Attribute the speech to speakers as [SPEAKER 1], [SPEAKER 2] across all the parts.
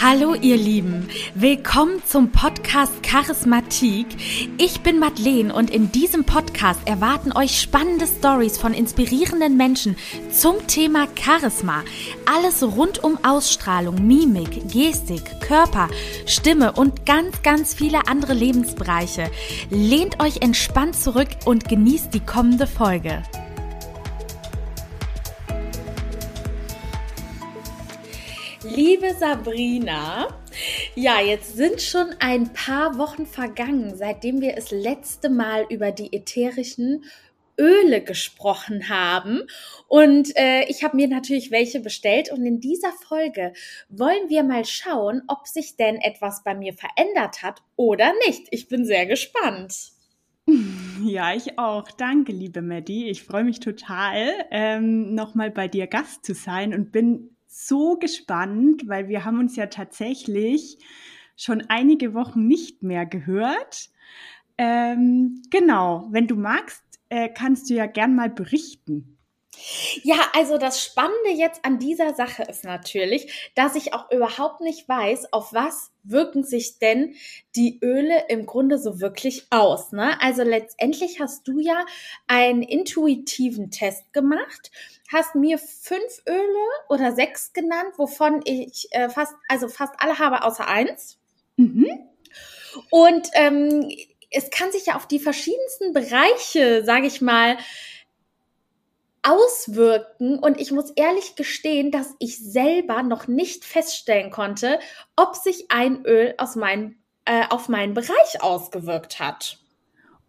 [SPEAKER 1] Hallo ihr Lieben, willkommen zum Podcast Charismatik. Ich bin Madeleine und in diesem Podcast erwarten euch spannende Stories von inspirierenden Menschen zum Thema Charisma. Alles rund um Ausstrahlung, Mimik, Gestik, Körper, Stimme und ganz, ganz viele andere Lebensbereiche. Lehnt euch entspannt zurück und genießt die kommende Folge. Liebe Sabrina, ja, jetzt sind schon ein paar Wochen vergangen, seitdem wir das letzte Mal über die ätherischen Öle gesprochen haben. Und äh, ich habe mir natürlich welche bestellt. Und in dieser Folge wollen wir mal schauen, ob sich denn etwas bei mir verändert hat oder nicht. Ich bin sehr gespannt.
[SPEAKER 2] Ja, ich auch. Danke, liebe Maddie. Ich freue mich total, ähm, nochmal bei dir Gast zu sein und bin so gespannt, weil wir haben uns ja tatsächlich schon einige Wochen nicht mehr gehört. Ähm, genau, wenn du magst, äh, kannst du ja gern mal berichten.
[SPEAKER 1] Ja, also das Spannende jetzt an dieser Sache ist natürlich, dass ich auch überhaupt nicht weiß, auf was wirken sich denn die Öle im Grunde so wirklich aus. Ne? Also letztendlich hast du ja einen intuitiven Test gemacht, hast mir fünf Öle oder sechs genannt, wovon ich äh, fast, also fast alle habe außer eins. Mhm. Und ähm, es kann sich ja auf die verschiedensten Bereiche, sage ich mal, auswirken. Und ich muss ehrlich gestehen, dass ich selber noch nicht feststellen konnte, ob sich ein Öl aus mein, äh, auf meinen Bereich ausgewirkt hat.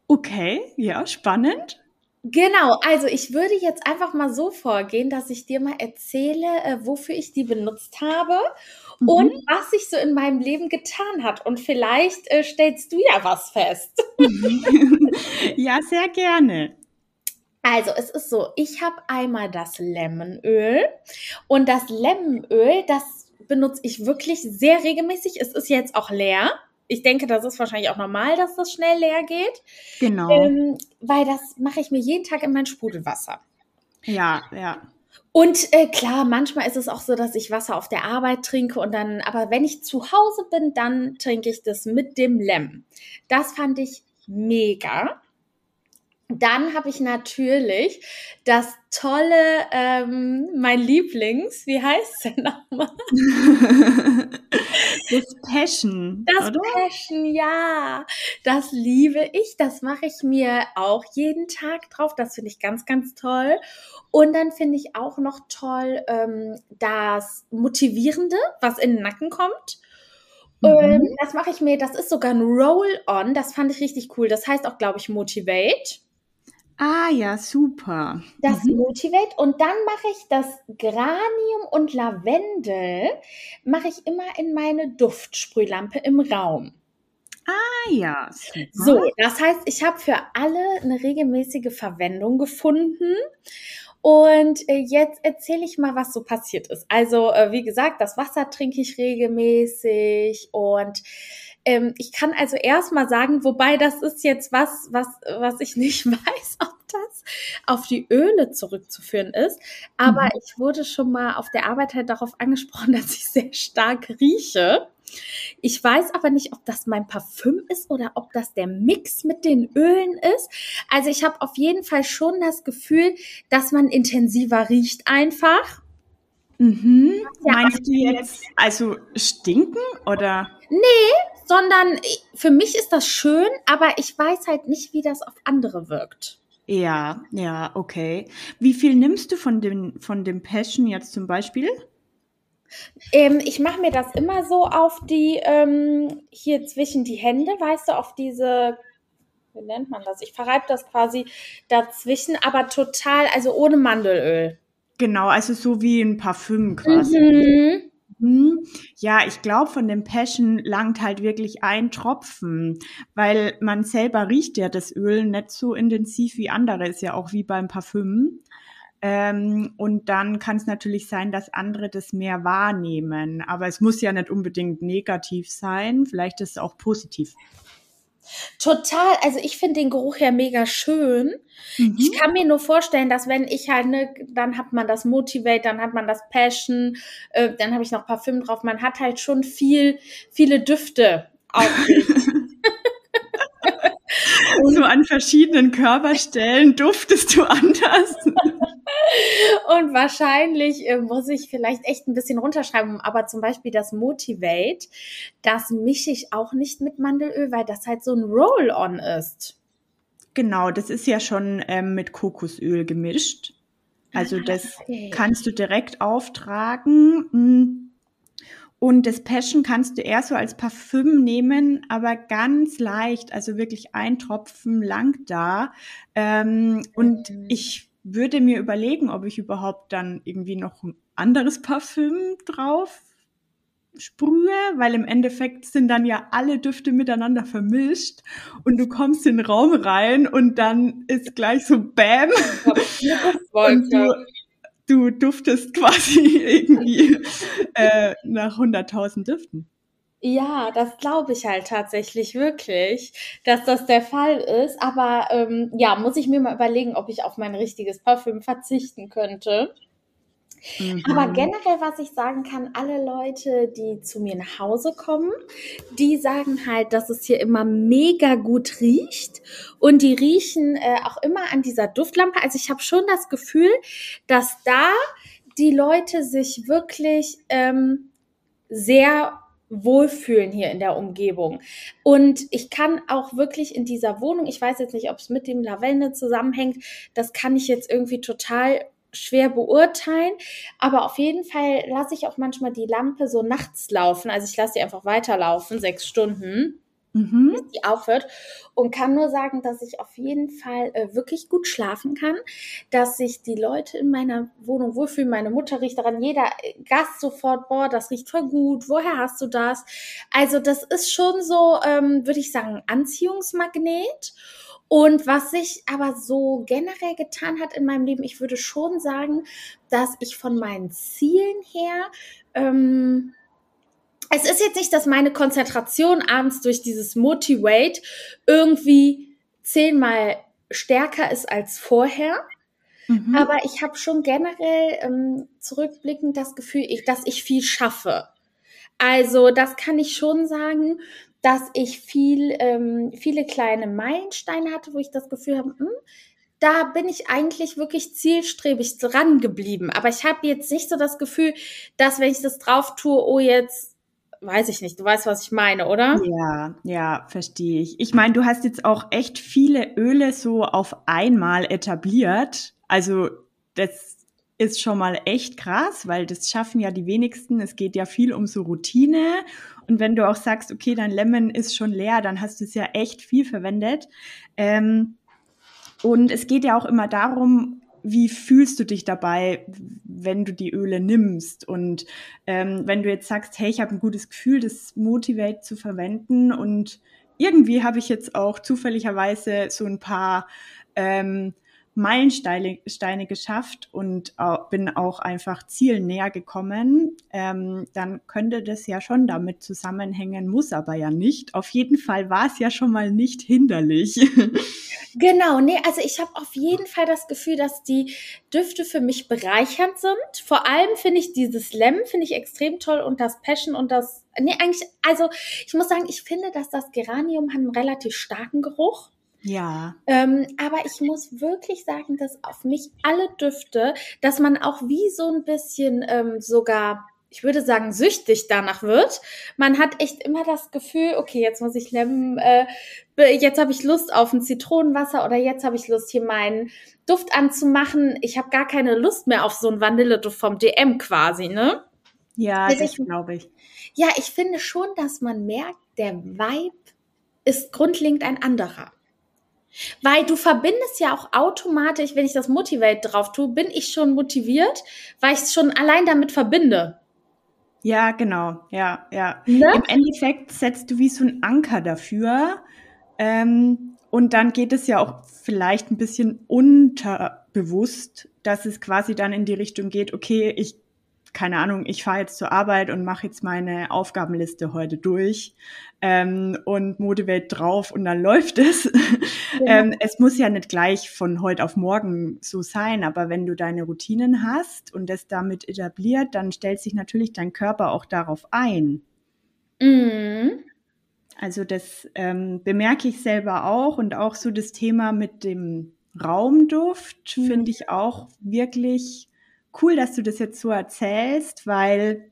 [SPEAKER 2] Okay, ja, spannend.
[SPEAKER 1] Genau, also ich würde jetzt einfach mal so vorgehen, dass ich dir mal erzähle, äh, wofür ich die benutzt habe mhm. und was sich so in meinem Leben getan hat. Und vielleicht äh, stellst du ja was fest.
[SPEAKER 2] ja, sehr gerne.
[SPEAKER 1] Also es ist so, ich habe einmal das Lemonöl und das Lemonöl, das benutze ich wirklich sehr regelmäßig. Es ist jetzt auch leer. Ich denke, das ist wahrscheinlich auch normal, dass das schnell leer geht.
[SPEAKER 2] Genau.
[SPEAKER 1] Ähm, weil das mache ich mir jeden Tag in mein Sprudelwasser.
[SPEAKER 2] Ja, ja.
[SPEAKER 1] Und äh, klar, manchmal ist es auch so, dass ich Wasser auf der Arbeit trinke und dann, aber wenn ich zu Hause bin, dann trinke ich das mit dem Lem. Das fand ich mega. Dann habe ich natürlich das tolle, ähm, mein Lieblings, wie heißt es denn nochmal?
[SPEAKER 2] das Passion.
[SPEAKER 1] Das oder? Passion, ja. Das liebe ich. Das mache ich mir auch jeden Tag drauf. Das finde ich ganz, ganz toll. Und dann finde ich auch noch toll ähm, das Motivierende, was in den Nacken kommt. Mhm. Das mache ich mir, das ist sogar ein Roll-On. Das fand ich richtig cool. Das heißt auch, glaube ich, Motivate.
[SPEAKER 2] Ah ja, super.
[SPEAKER 1] Das mhm. Motivate und dann mache ich das Granium und Lavendel mache ich immer in meine Duftsprühlampe im Raum.
[SPEAKER 2] Ah ja.
[SPEAKER 1] Super. So, das heißt, ich habe für alle eine regelmäßige Verwendung gefunden. Und äh, jetzt erzähle ich mal, was so passiert ist. Also, äh, wie gesagt, das Wasser trinke ich regelmäßig und ähm, ich kann also erstmal sagen, wobei das ist jetzt was, was, was ich nicht weiß, ob das auf die Öle zurückzuführen ist. Aber mhm. ich wurde schon mal auf der Arbeit halt darauf angesprochen, dass ich sehr stark rieche. Ich weiß aber nicht, ob das mein Parfüm ist oder ob das der Mix mit den Ölen ist. Also ich habe auf jeden Fall schon das Gefühl, dass man intensiver riecht einfach.
[SPEAKER 2] Mhm. Ja, Meinst du jetzt also stinken oder?
[SPEAKER 1] Nee, sondern für mich ist das schön, aber ich weiß halt nicht, wie das auf andere wirkt.
[SPEAKER 2] Ja, ja, okay. Wie viel nimmst du von dem, von dem Passion jetzt zum Beispiel?
[SPEAKER 1] Ähm, ich mache mir das immer so auf die, ähm, hier zwischen die Hände, weißt du, auf diese, wie nennt man das? Ich verreibe das quasi dazwischen, aber total, also ohne Mandelöl.
[SPEAKER 2] Genau, also so wie ein Parfüm quasi. Mhm. Mhm. Ja, ich glaube, von dem Passion langt halt wirklich ein Tropfen, weil man selber riecht ja das Öl nicht so intensiv wie andere, ist ja auch wie beim Parfüm. Ähm, und dann kann es natürlich sein, dass andere das mehr wahrnehmen. Aber es muss ja nicht unbedingt negativ sein. Vielleicht ist es auch positiv.
[SPEAKER 1] Total. Also ich finde den Geruch ja mega schön. Mhm. Ich kann mir nur vorstellen, dass wenn ich halt, ne, dann hat man das Motivate, dann hat man das Passion, äh, dann habe ich noch Parfüm drauf. Man hat halt schon viel, viele Düfte auf
[SPEAKER 2] so an verschiedenen Körperstellen duftest du anders.
[SPEAKER 1] Und wahrscheinlich äh, muss ich vielleicht echt ein bisschen runterschreiben, aber zum Beispiel das Motivate, das mische ich auch nicht mit Mandelöl, weil das halt so ein Roll-on ist.
[SPEAKER 2] Genau, das ist ja schon ähm, mit Kokosöl gemischt. Also ah, das okay. kannst du direkt auftragen. Hm. Und das Passion kannst du eher so als Parfüm nehmen, aber ganz leicht, also wirklich ein Tropfen lang da. Ähm, und mhm. ich würde mir überlegen, ob ich überhaupt dann irgendwie noch ein anderes Parfüm drauf sprühe, weil im Endeffekt sind dann ja alle Düfte miteinander vermischt und du kommst in den Raum rein und dann ist gleich so Bam und du, du duftest quasi irgendwie äh, nach 100.000 Düften.
[SPEAKER 1] Ja, das glaube ich halt tatsächlich wirklich, dass das der Fall ist. Aber ähm, ja, muss ich mir mal überlegen, ob ich auf mein richtiges Parfüm verzichten könnte. Mhm. Aber generell, was ich sagen kann, alle Leute, die zu mir nach Hause kommen, die sagen halt, dass es hier immer mega gut riecht. Und die riechen äh, auch immer an dieser Duftlampe. Also ich habe schon das Gefühl, dass da die Leute sich wirklich ähm, sehr wohlfühlen hier in der Umgebung. Und ich kann auch wirklich in dieser Wohnung, ich weiß jetzt nicht, ob es mit dem Lavende zusammenhängt, das kann ich jetzt irgendwie total schwer beurteilen, aber auf jeden Fall lasse ich auch manchmal die Lampe so nachts laufen. Also ich lasse sie einfach weiterlaufen, sechs Stunden mhm. bis die aufhört. Und kann nur sagen, dass ich auf jeden Fall äh, wirklich gut schlafen kann, dass sich die Leute in meiner Wohnung wohlfühlen. Meine Mutter riecht daran, jeder Gast sofort, boah, das riecht voll gut, woher hast du das? Also das ist schon so, ähm, würde ich sagen, Anziehungsmagnet. Und was sich aber so generell getan hat in meinem Leben, ich würde schon sagen, dass ich von meinen Zielen her ähm, es ist jetzt nicht, dass meine Konzentration abends durch dieses Motivate irgendwie zehnmal stärker ist als vorher. Mhm. Aber ich habe schon generell ähm, zurückblickend das Gefühl, ich, dass ich viel schaffe. Also das kann ich schon sagen, dass ich viel, ähm, viele kleine Meilensteine hatte, wo ich das Gefühl habe, hm, da bin ich eigentlich wirklich zielstrebig dran geblieben. Aber ich habe jetzt nicht so das Gefühl, dass wenn ich das drauf tue, oh jetzt weiß ich nicht, du weißt, was ich meine, oder?
[SPEAKER 2] Ja, ja, verstehe ich. Ich meine, du hast jetzt auch echt viele Öle so auf einmal etabliert. Also das ist schon mal echt krass, weil das schaffen ja die wenigsten. Es geht ja viel um so Routine. Und wenn du auch sagst, okay, dein Lemon ist schon leer, dann hast du es ja echt viel verwendet. Ähm, und es geht ja auch immer darum, wie fühlst du dich dabei, wenn du die Öle nimmst? Und ähm, wenn du jetzt sagst, hey, ich habe ein gutes Gefühl, das Motivate zu verwenden und irgendwie habe ich jetzt auch zufälligerweise so ein paar ähm, Meilensteine Steine geschafft und bin auch einfach Zielen näher gekommen, ähm, dann könnte das ja schon damit zusammenhängen, muss aber ja nicht. Auf jeden Fall war es ja schon mal nicht hinderlich.
[SPEAKER 1] Genau, nee, also ich habe auf jeden Fall das Gefühl, dass die Düfte für mich bereichernd sind. Vor allem finde ich dieses Lem finde ich extrem toll und das Passion und das nee, eigentlich also ich muss sagen, ich finde, dass das Geranium hat einen relativ starken Geruch.
[SPEAKER 2] Ja.
[SPEAKER 1] Ähm, aber ich muss wirklich sagen, dass auf mich alle Düfte, dass man auch wie so ein bisschen ähm, sogar, ich würde sagen, süchtig danach wird. Man hat echt immer das Gefühl, okay, jetzt muss ich lemmen, äh, jetzt habe ich Lust auf ein Zitronenwasser oder jetzt habe ich Lust, hier meinen Duft anzumachen. Ich habe gar keine Lust mehr auf so ein Vanilleduft vom DM quasi, ne?
[SPEAKER 2] Ja, also das glaube ich.
[SPEAKER 1] Ja, ich finde schon, dass man merkt, der Vibe ist grundlegend ein anderer. Weil du verbindest ja auch automatisch, wenn ich das Motivate drauf tue, bin ich schon motiviert, weil ich es schon allein damit verbinde.
[SPEAKER 2] Ja, genau. Ja, ja. Ne? Im Endeffekt setzt du wie so ein Anker dafür. Ähm, und dann geht es ja auch vielleicht ein bisschen unterbewusst, dass es quasi dann in die Richtung geht, okay, ich keine Ahnung, ich fahre jetzt zur Arbeit und mache jetzt meine Aufgabenliste heute durch ähm, und Modewelt drauf und dann läuft es. Ja. ähm, es muss ja nicht gleich von heute auf morgen so sein, aber wenn du deine Routinen hast und das damit etabliert, dann stellt sich natürlich dein Körper auch darauf ein. Mhm. Also das ähm, bemerke ich selber auch und auch so das Thema mit dem Raumduft mhm. finde ich auch wirklich cool, dass du das jetzt so erzählst, weil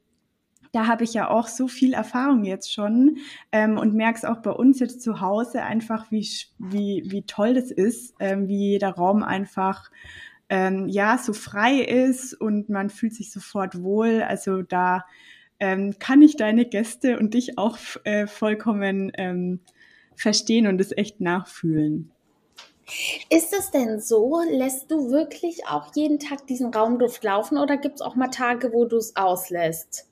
[SPEAKER 2] da habe ich ja auch so viel Erfahrung jetzt schon ähm, und merke es auch bei uns jetzt zu Hause einfach, wie, wie, wie toll das ist, ähm, wie jeder Raum einfach ähm, ja so frei ist und man fühlt sich sofort wohl. Also da ähm, kann ich deine Gäste und dich auch äh, vollkommen ähm, verstehen und es echt nachfühlen.
[SPEAKER 1] Ist es denn so, lässt du wirklich auch jeden Tag diesen Raumduft laufen oder gibt es auch mal Tage, wo du es auslässt?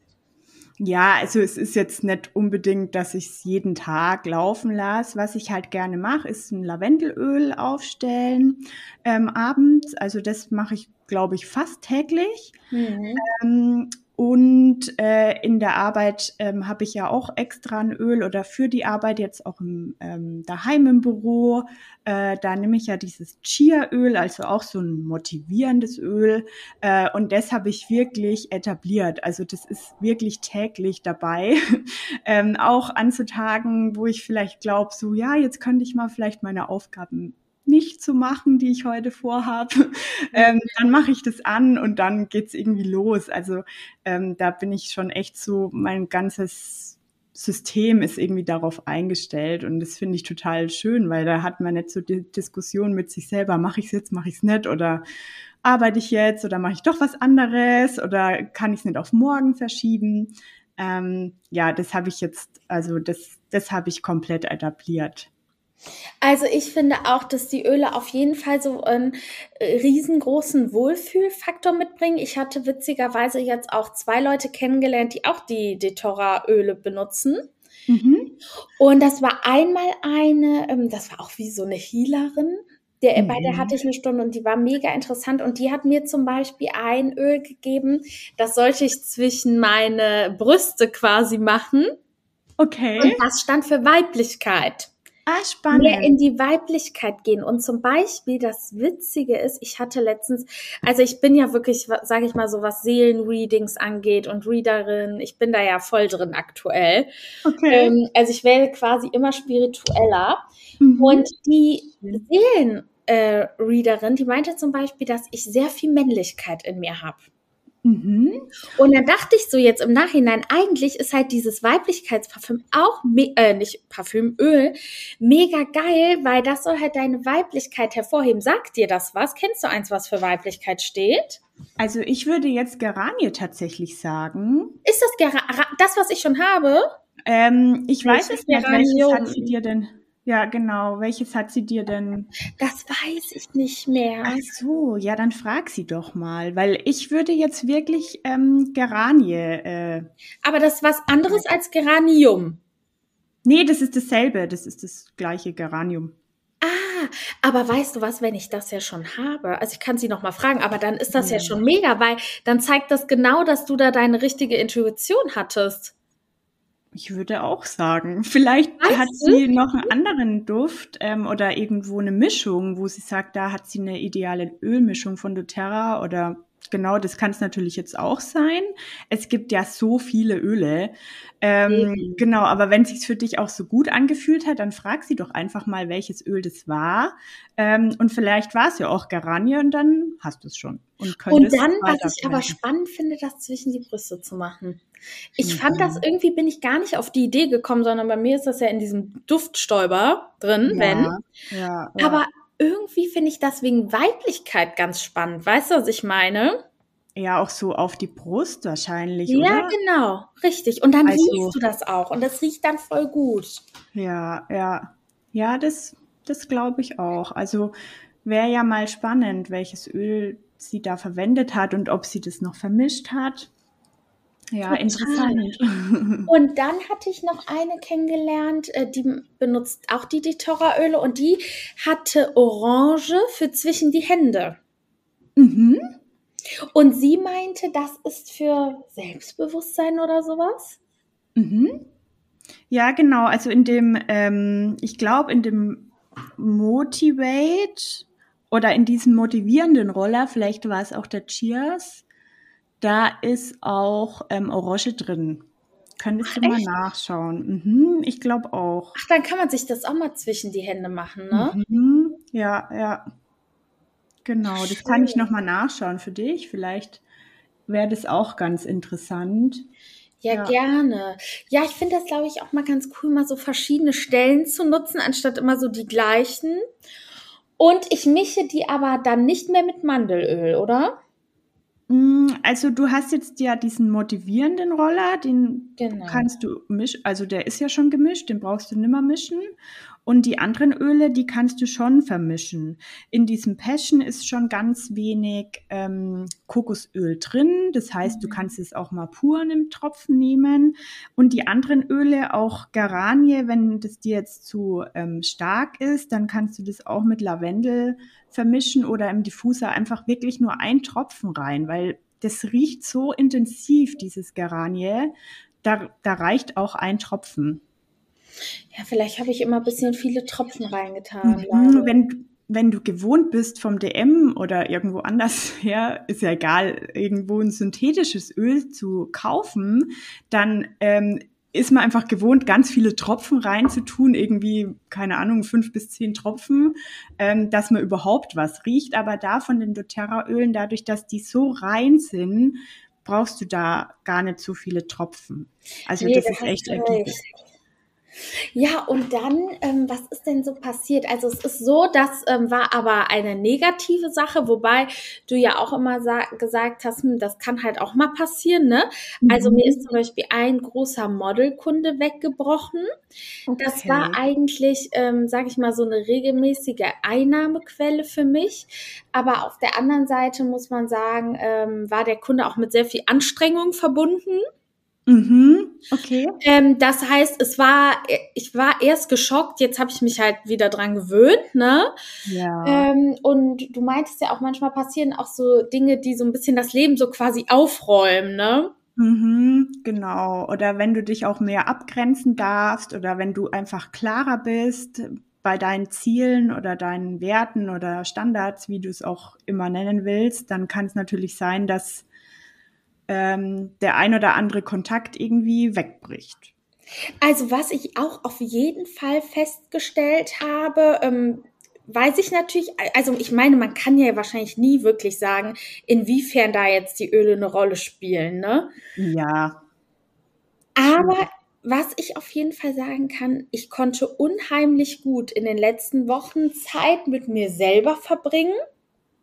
[SPEAKER 2] Ja, also es ist jetzt nicht unbedingt, dass ich es jeden Tag laufen lasse. Was ich halt gerne mache, ist ein Lavendelöl aufstellen ähm, abends. Also das mache ich, glaube ich, fast täglich. Mhm. Ähm, und äh, in der Arbeit ähm, habe ich ja auch extra ein Öl oder für die Arbeit jetzt auch im, ähm, daheim im Büro. Äh, da nehme ich ja dieses Chia-Öl, also auch so ein motivierendes Öl. Äh, und das habe ich wirklich etabliert. Also das ist wirklich täglich dabei. ähm, auch an so Tagen, wo ich vielleicht glaube, so ja, jetzt könnte ich mal vielleicht meine Aufgaben nicht zu machen, die ich heute vorhabe, ähm, dann mache ich das an und dann geht's irgendwie los. Also ähm, da bin ich schon echt so, mein ganzes System ist irgendwie darauf eingestellt und das finde ich total schön, weil da hat man nicht so die Diskussion mit sich selber, mache ich es jetzt, mache ich es nicht oder arbeite ich jetzt oder mache ich doch was anderes oder kann ich es nicht auf morgen verschieben. Ähm, ja, das habe ich jetzt, also das, das habe ich komplett etabliert.
[SPEAKER 1] Also ich finde auch, dass die Öle auf jeden Fall so einen äh, riesengroßen Wohlfühlfaktor mitbringen. Ich hatte witzigerweise jetzt auch zwei Leute kennengelernt, die auch die Detora-Öle benutzen. Mhm. Und das war einmal eine, ähm, das war auch wie so eine Healerin. Der, mhm. Bei der mhm. hatte ich eine Stunde und die war mega interessant. Und die hat mir zum Beispiel ein Öl gegeben, das sollte ich zwischen meine Brüste quasi machen.
[SPEAKER 2] Okay.
[SPEAKER 1] Und das stand für Weiblichkeit.
[SPEAKER 2] Ah, spannend.
[SPEAKER 1] mehr in die Weiblichkeit gehen. Und zum Beispiel, das Witzige ist, ich hatte letztens, also ich bin ja wirklich, sage ich mal so, was Seelenreadings angeht und Readerin, ich bin da ja voll drin aktuell. Okay. Ähm, also ich werde quasi immer spiritueller. Mhm. Und die Seelenreaderin, äh, die meinte zum Beispiel, dass ich sehr viel Männlichkeit in mir habe. Mhm. Und dann dachte ich so jetzt im Nachhinein, eigentlich ist halt dieses Weiblichkeitsparfüm auch, äh, nicht Parfüm, Öl, mega geil, weil das soll halt deine Weiblichkeit hervorheben. Sagt dir das was? Kennst du eins, was für Weiblichkeit steht?
[SPEAKER 2] Also ich würde jetzt Geranie tatsächlich sagen.
[SPEAKER 1] Ist das Ger das, was ich schon habe?
[SPEAKER 2] Ähm, ich weiß es nicht, welches hat sie dir denn? Ja, genau. Welches hat sie dir denn?
[SPEAKER 1] Das weiß ich nicht mehr.
[SPEAKER 2] Ach so, ja, dann frag sie doch mal, weil ich würde jetzt wirklich ähm, Geranie. Äh,
[SPEAKER 1] Aber das ist was anderes als Geranium.
[SPEAKER 2] Nee, das ist dasselbe. Das ist das gleiche Geranium.
[SPEAKER 1] Ah, aber weißt du was, wenn ich das ja schon habe, also ich kann sie noch mal fragen, aber dann ist das ja. ja schon mega, weil dann zeigt das genau, dass du da deine richtige Intuition hattest.
[SPEAKER 2] Ich würde auch sagen. Vielleicht weißt hat sie noch einen anderen Duft ähm, oder irgendwo eine Mischung, wo sie sagt, da hat sie eine ideale Ölmischung von doTERRA oder genau, das kann es natürlich jetzt auch sein. Es gibt ja so viele Öle. Ähm, mhm. Genau, aber wenn es sich für dich auch so gut angefühlt hat, dann frag sie doch einfach mal, welches Öl das war. Ähm, und vielleicht war es ja auch Garanie und dann hast du es schon.
[SPEAKER 1] Und, und dann, was ich aber spannend finde, das zwischen die Brüste zu machen. Ich mhm. fand das irgendwie, bin ich gar nicht auf die Idee gekommen, sondern bei mir ist das ja in diesem Duftstäuber drin, ja, wenn. Ja, ja. Aber irgendwie finde ich das wegen Weiblichkeit ganz spannend. Weißt du, was ich meine?
[SPEAKER 2] Ja, auch so auf die Brust wahrscheinlich,
[SPEAKER 1] ja,
[SPEAKER 2] oder?
[SPEAKER 1] Ja, genau, richtig. Und dann also, riechst du das auch und das riecht dann voll gut.
[SPEAKER 2] Ja, ja. Ja, das, das glaube ich auch. Also wäre ja mal spannend, welches Öl sie da verwendet hat und ob sie das noch vermischt hat. Ja, interessant.
[SPEAKER 1] Und dann hatte ich noch eine kennengelernt, äh, die benutzt auch die Ditora-Öle und die hatte Orange für zwischen die Hände. Mhm. Und sie meinte, das ist für Selbstbewusstsein oder sowas?
[SPEAKER 2] Mhm. Ja, genau. Also in dem, ähm, ich glaube, in dem Motivate oder in diesem motivierenden Roller, vielleicht war es auch der Cheers, da ist auch ähm, Orange drin. Könntest Ach, du mal nachschauen. Mhm, ich glaube auch.
[SPEAKER 1] Ach, dann kann man sich das auch mal zwischen die Hände machen, ne?
[SPEAKER 2] Mhm, ja, ja. Genau, das kann ich nochmal nachschauen für dich. Vielleicht wäre das auch ganz interessant.
[SPEAKER 1] Ja, ja. gerne. Ja, ich finde das, glaube ich, auch mal ganz cool, mal so verschiedene Stellen zu nutzen, anstatt immer so die gleichen. Und ich mische die aber dann nicht mehr mit Mandelöl, oder?
[SPEAKER 2] Mm, also du hast jetzt ja diesen motivierenden Roller, den genau. kannst du mischen, also der ist ja schon gemischt, den brauchst du nimmer mischen. Und die anderen Öle, die kannst du schon vermischen. In diesem Passion ist schon ganz wenig ähm, Kokosöl drin. Das heißt, du mhm. kannst es auch mal pur in einem Tropfen nehmen. Und die anderen Öle, auch Garanie, wenn das dir jetzt zu ähm, stark ist, dann kannst du das auch mit Lavendel vermischen oder im Diffuser einfach wirklich nur ein Tropfen rein, weil das riecht so intensiv, dieses Garanie. Da, da reicht auch ein Tropfen.
[SPEAKER 1] Ja, vielleicht habe ich immer ein bisschen viele Tropfen reingetan.
[SPEAKER 2] Mhm, wenn, wenn du gewohnt bist vom DM oder irgendwo anders her, ist ja egal, irgendwo ein synthetisches Öl zu kaufen, dann ähm, ist man einfach gewohnt, ganz viele Tropfen reinzutun, irgendwie, keine Ahnung, fünf bis zehn Tropfen, ähm, dass man überhaupt was riecht. Aber da von den doTERRA-Ölen, dadurch, dass die so rein sind, brauchst du da gar nicht so viele Tropfen. Also nee, das, das ist echt ergiebig.
[SPEAKER 1] Ja, und dann, ähm, was ist denn so passiert? Also es ist so, das ähm, war aber eine negative Sache, wobei du ja auch immer gesagt hast, hm, das kann halt auch mal passieren, ne? Mhm. Also mir ist zum Beispiel ein großer Modelkunde weggebrochen. Okay. Das war eigentlich, ähm, sage ich mal, so eine regelmäßige Einnahmequelle für mich. Aber auf der anderen Seite muss man sagen, ähm, war der Kunde auch mit sehr viel Anstrengung verbunden.
[SPEAKER 2] Mhm, okay.
[SPEAKER 1] Ähm, das heißt, es war, ich war erst geschockt, jetzt habe ich mich halt wieder dran gewöhnt, ne? Ja. Ähm, und du meintest ja auch, manchmal passieren auch so Dinge, die so ein bisschen das Leben so quasi aufräumen, ne?
[SPEAKER 2] Mhm, genau. Oder wenn du dich auch mehr abgrenzen darfst oder wenn du einfach klarer bist bei deinen Zielen oder deinen Werten oder Standards, wie du es auch immer nennen willst, dann kann es natürlich sein, dass ähm, der ein oder andere Kontakt irgendwie wegbricht.
[SPEAKER 1] Also was ich auch auf jeden Fall festgestellt habe, ähm, weiß ich natürlich, also ich meine, man kann ja wahrscheinlich nie wirklich sagen, inwiefern da jetzt die Öle eine Rolle spielen, ne?
[SPEAKER 2] Ja.
[SPEAKER 1] Aber was ich auf jeden Fall sagen kann, ich konnte unheimlich gut in den letzten Wochen Zeit mit mir selber verbringen.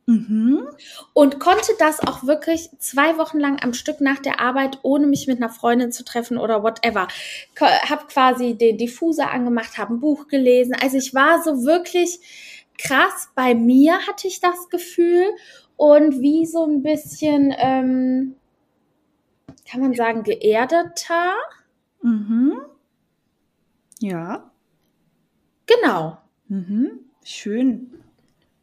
[SPEAKER 1] Mhm. Und konnte das auch wirklich zwei Wochen lang am Stück nach der Arbeit, ohne mich mit einer Freundin zu treffen oder whatever. Hab quasi den Diffuser angemacht, habe ein Buch gelesen. Also ich war so wirklich krass bei mir, hatte ich das Gefühl. Und wie so ein bisschen, ähm, kann man sagen, geerdeter.
[SPEAKER 2] Mhm. Ja.
[SPEAKER 1] Genau.
[SPEAKER 2] Mhm. Schön.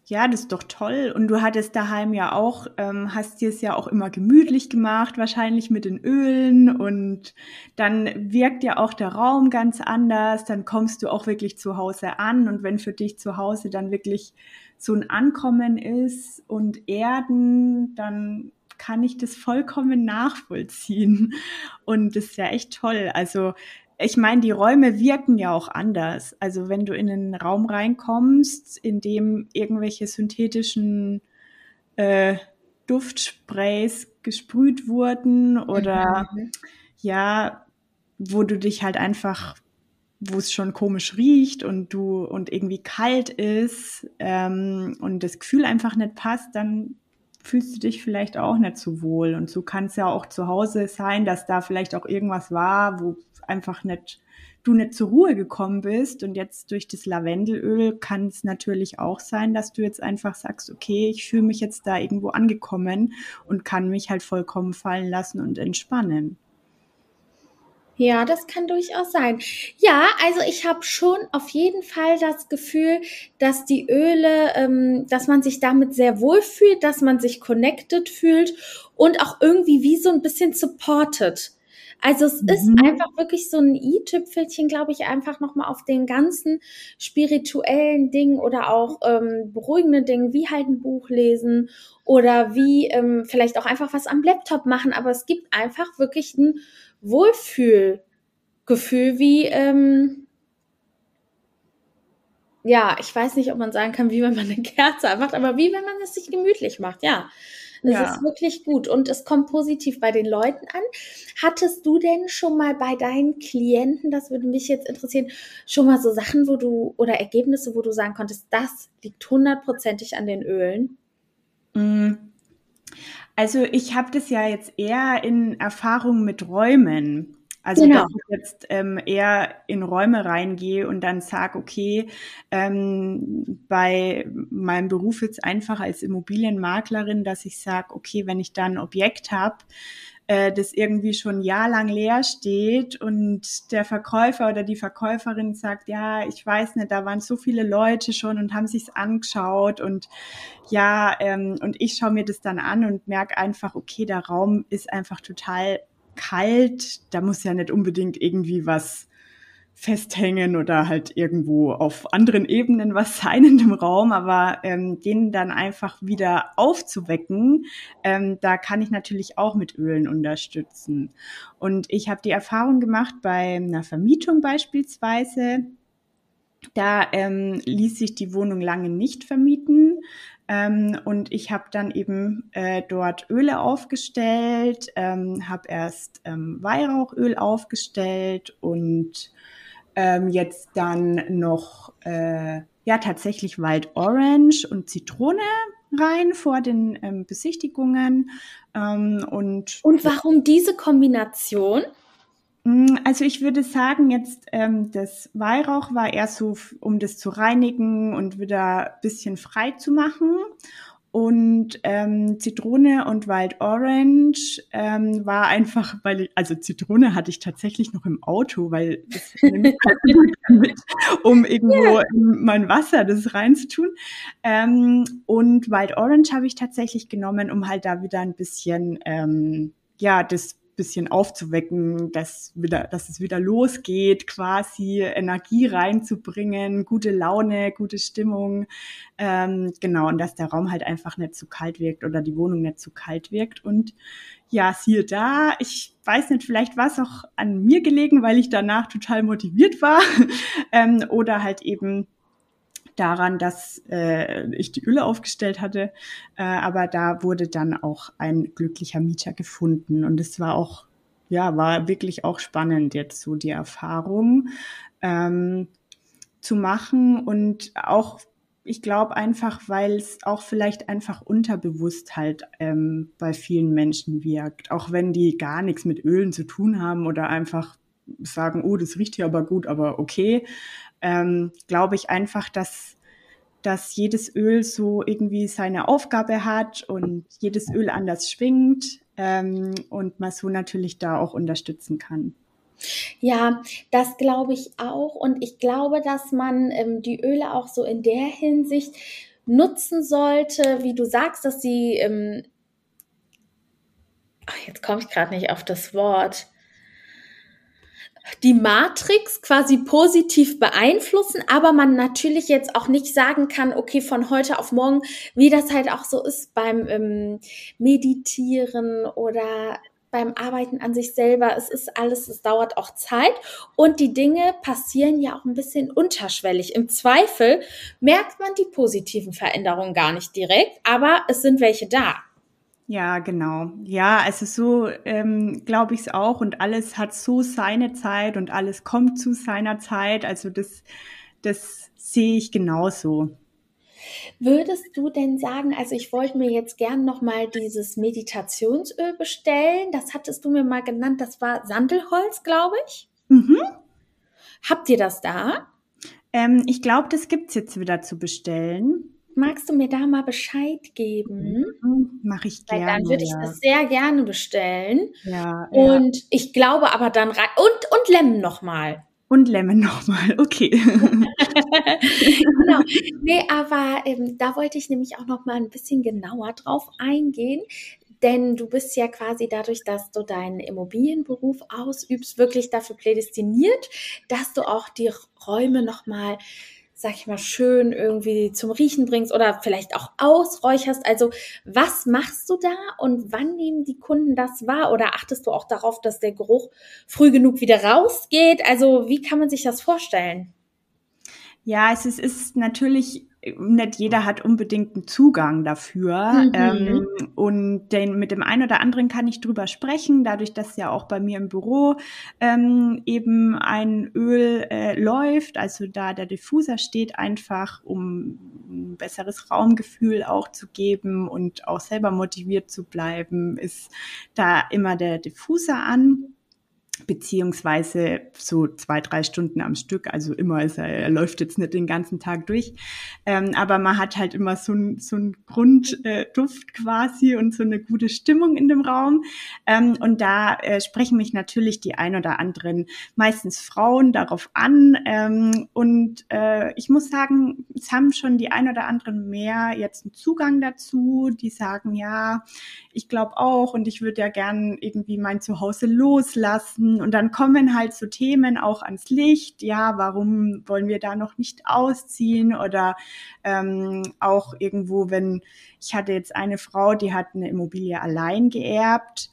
[SPEAKER 2] Ja, das ist doch toll. Und du hattest daheim ja auch, ähm, hast dir es ja auch immer gemütlich gemacht, wahrscheinlich mit den Ölen. Und dann wirkt ja auch der Raum ganz anders. Dann kommst du auch wirklich zu Hause an. Und wenn für dich zu Hause dann wirklich so ein Ankommen ist und Erden, dann kann ich das vollkommen nachvollziehen. Und das ist ja echt toll. Also ich meine, die Räume wirken ja auch anders. Also wenn du in einen Raum reinkommst, in dem irgendwelche synthetischen äh, Duftsprays gesprüht wurden oder mhm. ja, wo du dich halt einfach, wo es schon komisch riecht und du und irgendwie kalt ist ähm, und das Gefühl einfach nicht passt, dann fühlst du dich vielleicht auch nicht so wohl. Und so kann es ja auch zu Hause sein, dass da vielleicht auch irgendwas war, wo einfach nicht du nicht zur Ruhe gekommen bist und jetzt durch das Lavendelöl kann es natürlich auch sein, dass du jetzt einfach sagst, okay, ich fühle mich jetzt da irgendwo angekommen und kann mich halt vollkommen fallen lassen und entspannen.
[SPEAKER 1] Ja, das kann durchaus sein. Ja, also ich habe schon auf jeden Fall das Gefühl, dass die Öle, ähm, dass man sich damit sehr wohl fühlt, dass man sich connected fühlt und auch irgendwie wie so ein bisschen supported. Also es mhm. ist einfach wirklich so ein i-Tüpfelchen, glaube ich, einfach nochmal auf den ganzen spirituellen Dingen oder auch ähm, beruhigenden Dingen, wie halt ein Buch lesen oder wie ähm, vielleicht auch einfach was am Laptop machen. Aber es gibt einfach wirklich ein Wohlfühlgefühl, wie, ähm, ja, ich weiß nicht, ob man sagen kann, wie wenn man eine Kerze anmacht, aber wie wenn man es sich gemütlich macht, ja. Es ja. ist wirklich gut und es kommt positiv bei den Leuten an. Hattest du denn schon mal bei deinen Klienten, das würde mich jetzt interessieren, schon mal so Sachen, wo du oder Ergebnisse, wo du sagen konntest, das liegt hundertprozentig an den Ölen?
[SPEAKER 2] Mm. Also ich habe das ja jetzt eher in Erfahrung mit Räumen. Also genau. dass ich jetzt ähm, eher in Räume reingehe und dann sage, okay, ähm, bei meinem Beruf jetzt einfach als Immobilienmaklerin, dass ich sage, okay, wenn ich da ein Objekt habe, äh, das irgendwie schon jahrelang leer steht und der Verkäufer oder die Verkäuferin sagt, ja, ich weiß nicht, da waren so viele Leute schon und haben sich's angeschaut und ja, ähm, und ich schaue mir das dann an und merke einfach, okay, der Raum ist einfach total kalt, da muss ja nicht unbedingt irgendwie was festhängen oder halt irgendwo auf anderen Ebenen was sein in dem Raum, aber ähm, den dann einfach wieder aufzuwecken, ähm, da kann ich natürlich auch mit Ölen unterstützen. Und ich habe die Erfahrung gemacht bei einer Vermietung beispielsweise, da ähm, ließ sich die Wohnung lange nicht vermieten. Ähm, und ich habe dann eben äh, dort Öle aufgestellt, ähm, habe erst ähm, Weihrauchöl aufgestellt und ähm, jetzt dann noch äh, ja tatsächlich Wild Orange und Zitrone rein vor den ähm, Besichtigungen. Ähm, und,
[SPEAKER 1] und warum diese Kombination?
[SPEAKER 2] Mm, also ich würde sagen, jetzt ähm, das Weihrauch war eher so, um das zu reinigen und wieder ein bisschen frei zu machen. Und ähm, Zitrone und Wild Orange ähm, war einfach, weil ich, also Zitrone hatte ich tatsächlich noch im Auto, weil das nehme ich halt mit, um irgendwo yeah. in mein Wasser das reinzutun. Ähm, und Wild Orange habe ich tatsächlich genommen, um halt da wieder ein bisschen ähm, ja das bisschen aufzuwecken, dass wieder, dass es wieder losgeht, quasi Energie reinzubringen, gute Laune, gute Stimmung, ähm, genau, und dass der Raum halt einfach nicht zu kalt wirkt oder die Wohnung nicht zu kalt wirkt. Und ja, siehe da, ich weiß nicht, vielleicht war es auch an mir gelegen, weil ich danach total motiviert war ähm, oder halt eben daran, dass äh, ich die Öle aufgestellt hatte. Äh, aber da wurde dann auch ein glücklicher Mieter gefunden. Und es war auch, ja, war wirklich auch spannend jetzt so die Erfahrung ähm, zu machen und auch ich glaube einfach, weil es auch vielleicht einfach unterbewusst halt ähm, bei vielen Menschen wirkt, auch wenn die gar nichts mit Ölen zu tun haben oder einfach sagen, oh, das riecht hier aber gut, aber okay ähm, glaube ich einfach, dass, dass jedes Öl so irgendwie seine Aufgabe hat und jedes Öl anders schwingt ähm, und man so natürlich da auch unterstützen kann.
[SPEAKER 1] Ja, das glaube ich auch. Und ich glaube, dass man ähm, die Öle auch so in der Hinsicht nutzen sollte, wie du sagst, dass sie, ähm, ach, jetzt komme ich gerade nicht auf das Wort, die Matrix quasi positiv beeinflussen, aber man natürlich jetzt auch nicht sagen kann, okay, von heute auf morgen, wie das halt auch so ist beim ähm, Meditieren oder beim Arbeiten an sich selber. Es ist alles, es dauert auch Zeit und die Dinge passieren ja auch ein bisschen unterschwellig. Im Zweifel merkt man die positiven Veränderungen gar nicht direkt, aber es sind welche da.
[SPEAKER 2] Ja, genau. Ja, also so ähm, glaube ich es auch. Und alles hat so seine Zeit und alles kommt zu seiner Zeit. Also das, das sehe ich genauso.
[SPEAKER 1] Würdest du denn sagen, also ich wollte mir jetzt gern nochmal dieses Meditationsöl bestellen. Das hattest du mir mal genannt. Das war Sandelholz, glaube ich. Mhm. Habt ihr das da?
[SPEAKER 2] Ähm, ich glaube, das gibt's jetzt wieder zu bestellen.
[SPEAKER 1] Magst du mir da mal Bescheid geben?
[SPEAKER 2] Mhm, Mache ich
[SPEAKER 1] Weil
[SPEAKER 2] gerne.
[SPEAKER 1] dann würde ich
[SPEAKER 2] ja.
[SPEAKER 1] das sehr gerne bestellen.
[SPEAKER 2] ja, ja.
[SPEAKER 1] Und ich glaube aber dann rein. Und, und Lemon nochmal.
[SPEAKER 2] Und Lemon nochmal, okay.
[SPEAKER 1] genau. Nee, aber ähm, da wollte ich nämlich auch noch mal ein bisschen genauer drauf eingehen. Denn du bist ja quasi dadurch, dass du deinen Immobilienberuf ausübst, wirklich dafür prädestiniert, dass du auch die Räume noch mal, sag ich mal, schön irgendwie zum Riechen bringst oder vielleicht auch ausräucherst. Also was machst du da und wann nehmen die Kunden das wahr? Oder achtest du auch darauf, dass der Geruch früh genug wieder rausgeht? Also wie kann man sich das vorstellen?
[SPEAKER 2] Ja, es ist, ist natürlich, nicht jeder hat unbedingt einen Zugang dafür.
[SPEAKER 1] Mhm.
[SPEAKER 2] Ähm, und den, mit dem einen oder anderen kann ich drüber sprechen, dadurch, dass ja auch bei mir im Büro ähm, eben ein Öl äh, läuft, also da der Diffuser steht einfach, um ein besseres Raumgefühl auch zu geben und auch selber motiviert zu bleiben, ist da immer der Diffuser an beziehungsweise so zwei, drei Stunden am Stück. Also immer ist er, er läuft jetzt nicht den ganzen Tag durch. Ähm, aber man hat halt immer so ein, so ein Grundduft quasi und so eine gute Stimmung in dem Raum. Ähm, und da äh, sprechen mich natürlich die ein oder anderen, meistens Frauen, darauf an. Ähm, und äh, ich muss sagen, es haben schon die ein oder anderen mehr jetzt einen Zugang dazu. Die sagen, ja, ich glaube auch und ich würde ja gern irgendwie mein Zuhause loslassen. Und dann kommen halt so Themen auch ans Licht. Ja, warum wollen wir da noch nicht ausziehen? Oder ähm, auch irgendwo, wenn ich hatte jetzt eine Frau, die hat eine Immobilie allein geerbt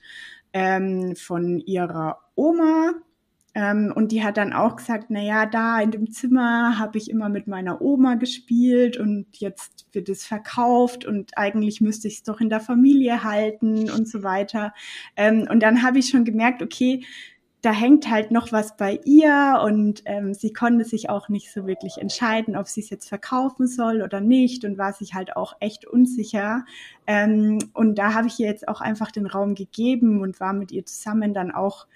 [SPEAKER 2] ähm, von ihrer Oma. Ähm, und die hat dann auch gesagt, na ja, da in dem Zimmer habe ich immer mit meiner Oma gespielt und jetzt wird es verkauft und eigentlich müsste ich es doch in der Familie halten und so weiter. Ähm, und dann habe ich schon gemerkt, okay, da hängt halt noch was bei ihr und ähm, sie konnte sich auch nicht so wirklich entscheiden, ob sie es jetzt verkaufen soll oder nicht und war sich halt auch echt unsicher. Ähm, und da habe ich ihr jetzt auch einfach den Raum gegeben und war mit ihr zusammen dann auch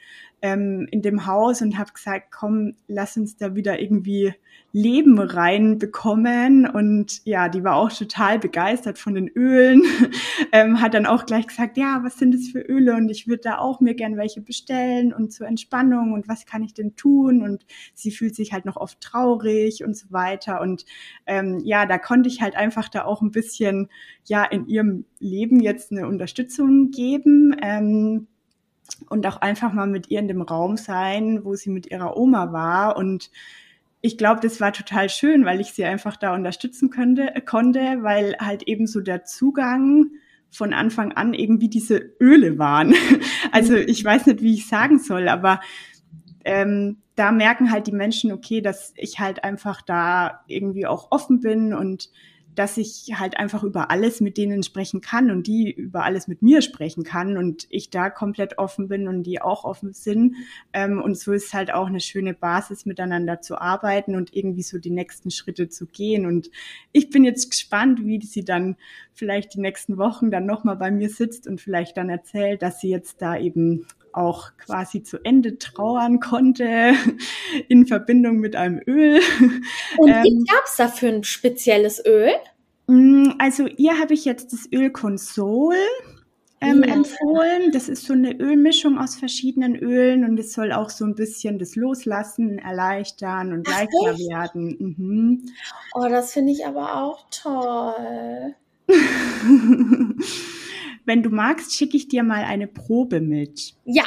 [SPEAKER 2] ähm, in dem Haus und habe gesagt, komm, lass uns da wieder irgendwie Leben reinbekommen. Und ja, die war auch total begeistert von den Ölen. ähm, hat dann auch gleich gesagt, ja, was sind das für Öle? Und ich würde da auch mir gern welche bestellen und zur Entspannung und was kann ich denn tun? Und sie fühlt sich halt noch oft traurig und so weiter. Und ähm, ja, da konnte ich halt einfach da auch ein bisschen ja in ihrem Leben jetzt eine Unterstützung geben. Ähm, und auch einfach mal mit ihr in dem Raum sein, wo sie mit ihrer Oma war. Und ich glaube, das war total schön, weil ich sie einfach da unterstützen könnte, konnte, weil halt eben so der Zugang von Anfang an irgendwie diese Öle waren. Also ich weiß nicht, wie ich sagen soll, aber ähm, da merken halt die Menschen, okay, dass ich halt einfach da irgendwie auch offen bin und dass ich halt einfach über alles mit denen sprechen kann und die über alles mit mir sprechen kann und ich da komplett offen bin und die auch offen sind. Ähm, und so ist halt auch eine schöne Basis, miteinander zu arbeiten und irgendwie so die nächsten Schritte zu gehen. Und ich bin jetzt gespannt, wie sie dann vielleicht die nächsten Wochen dann nochmal bei mir sitzt und vielleicht dann erzählt, dass sie jetzt da eben auch quasi zu Ende trauern konnte in Verbindung mit einem Öl.
[SPEAKER 1] Und ähm, wie gab es da für ein spezielles Öl?
[SPEAKER 2] Also ihr habe ich jetzt das Öl Consol ähm, ja. empfohlen. Das ist so eine Ölmischung aus verschiedenen Ölen und es soll auch so ein bisschen das Loslassen erleichtern und Ach, leichter echt? werden. Mhm.
[SPEAKER 1] Oh, das finde ich aber auch toll.
[SPEAKER 2] Wenn du magst, schicke ich dir mal eine Probe mit.
[SPEAKER 1] Ja,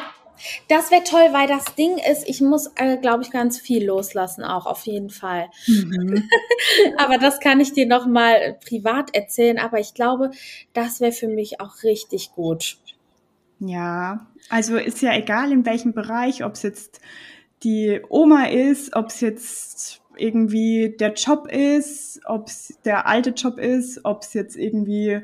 [SPEAKER 1] das wäre toll, weil das Ding ist, ich muss, äh, glaube ich, ganz viel loslassen, auch auf jeden Fall. Mhm. aber das kann ich dir noch mal privat erzählen. Aber ich glaube, das wäre für mich auch richtig gut.
[SPEAKER 2] Ja, also ist ja egal in welchem Bereich, ob es jetzt die Oma ist, ob es jetzt irgendwie der Job ist, ob es der alte Job ist, ob es jetzt irgendwie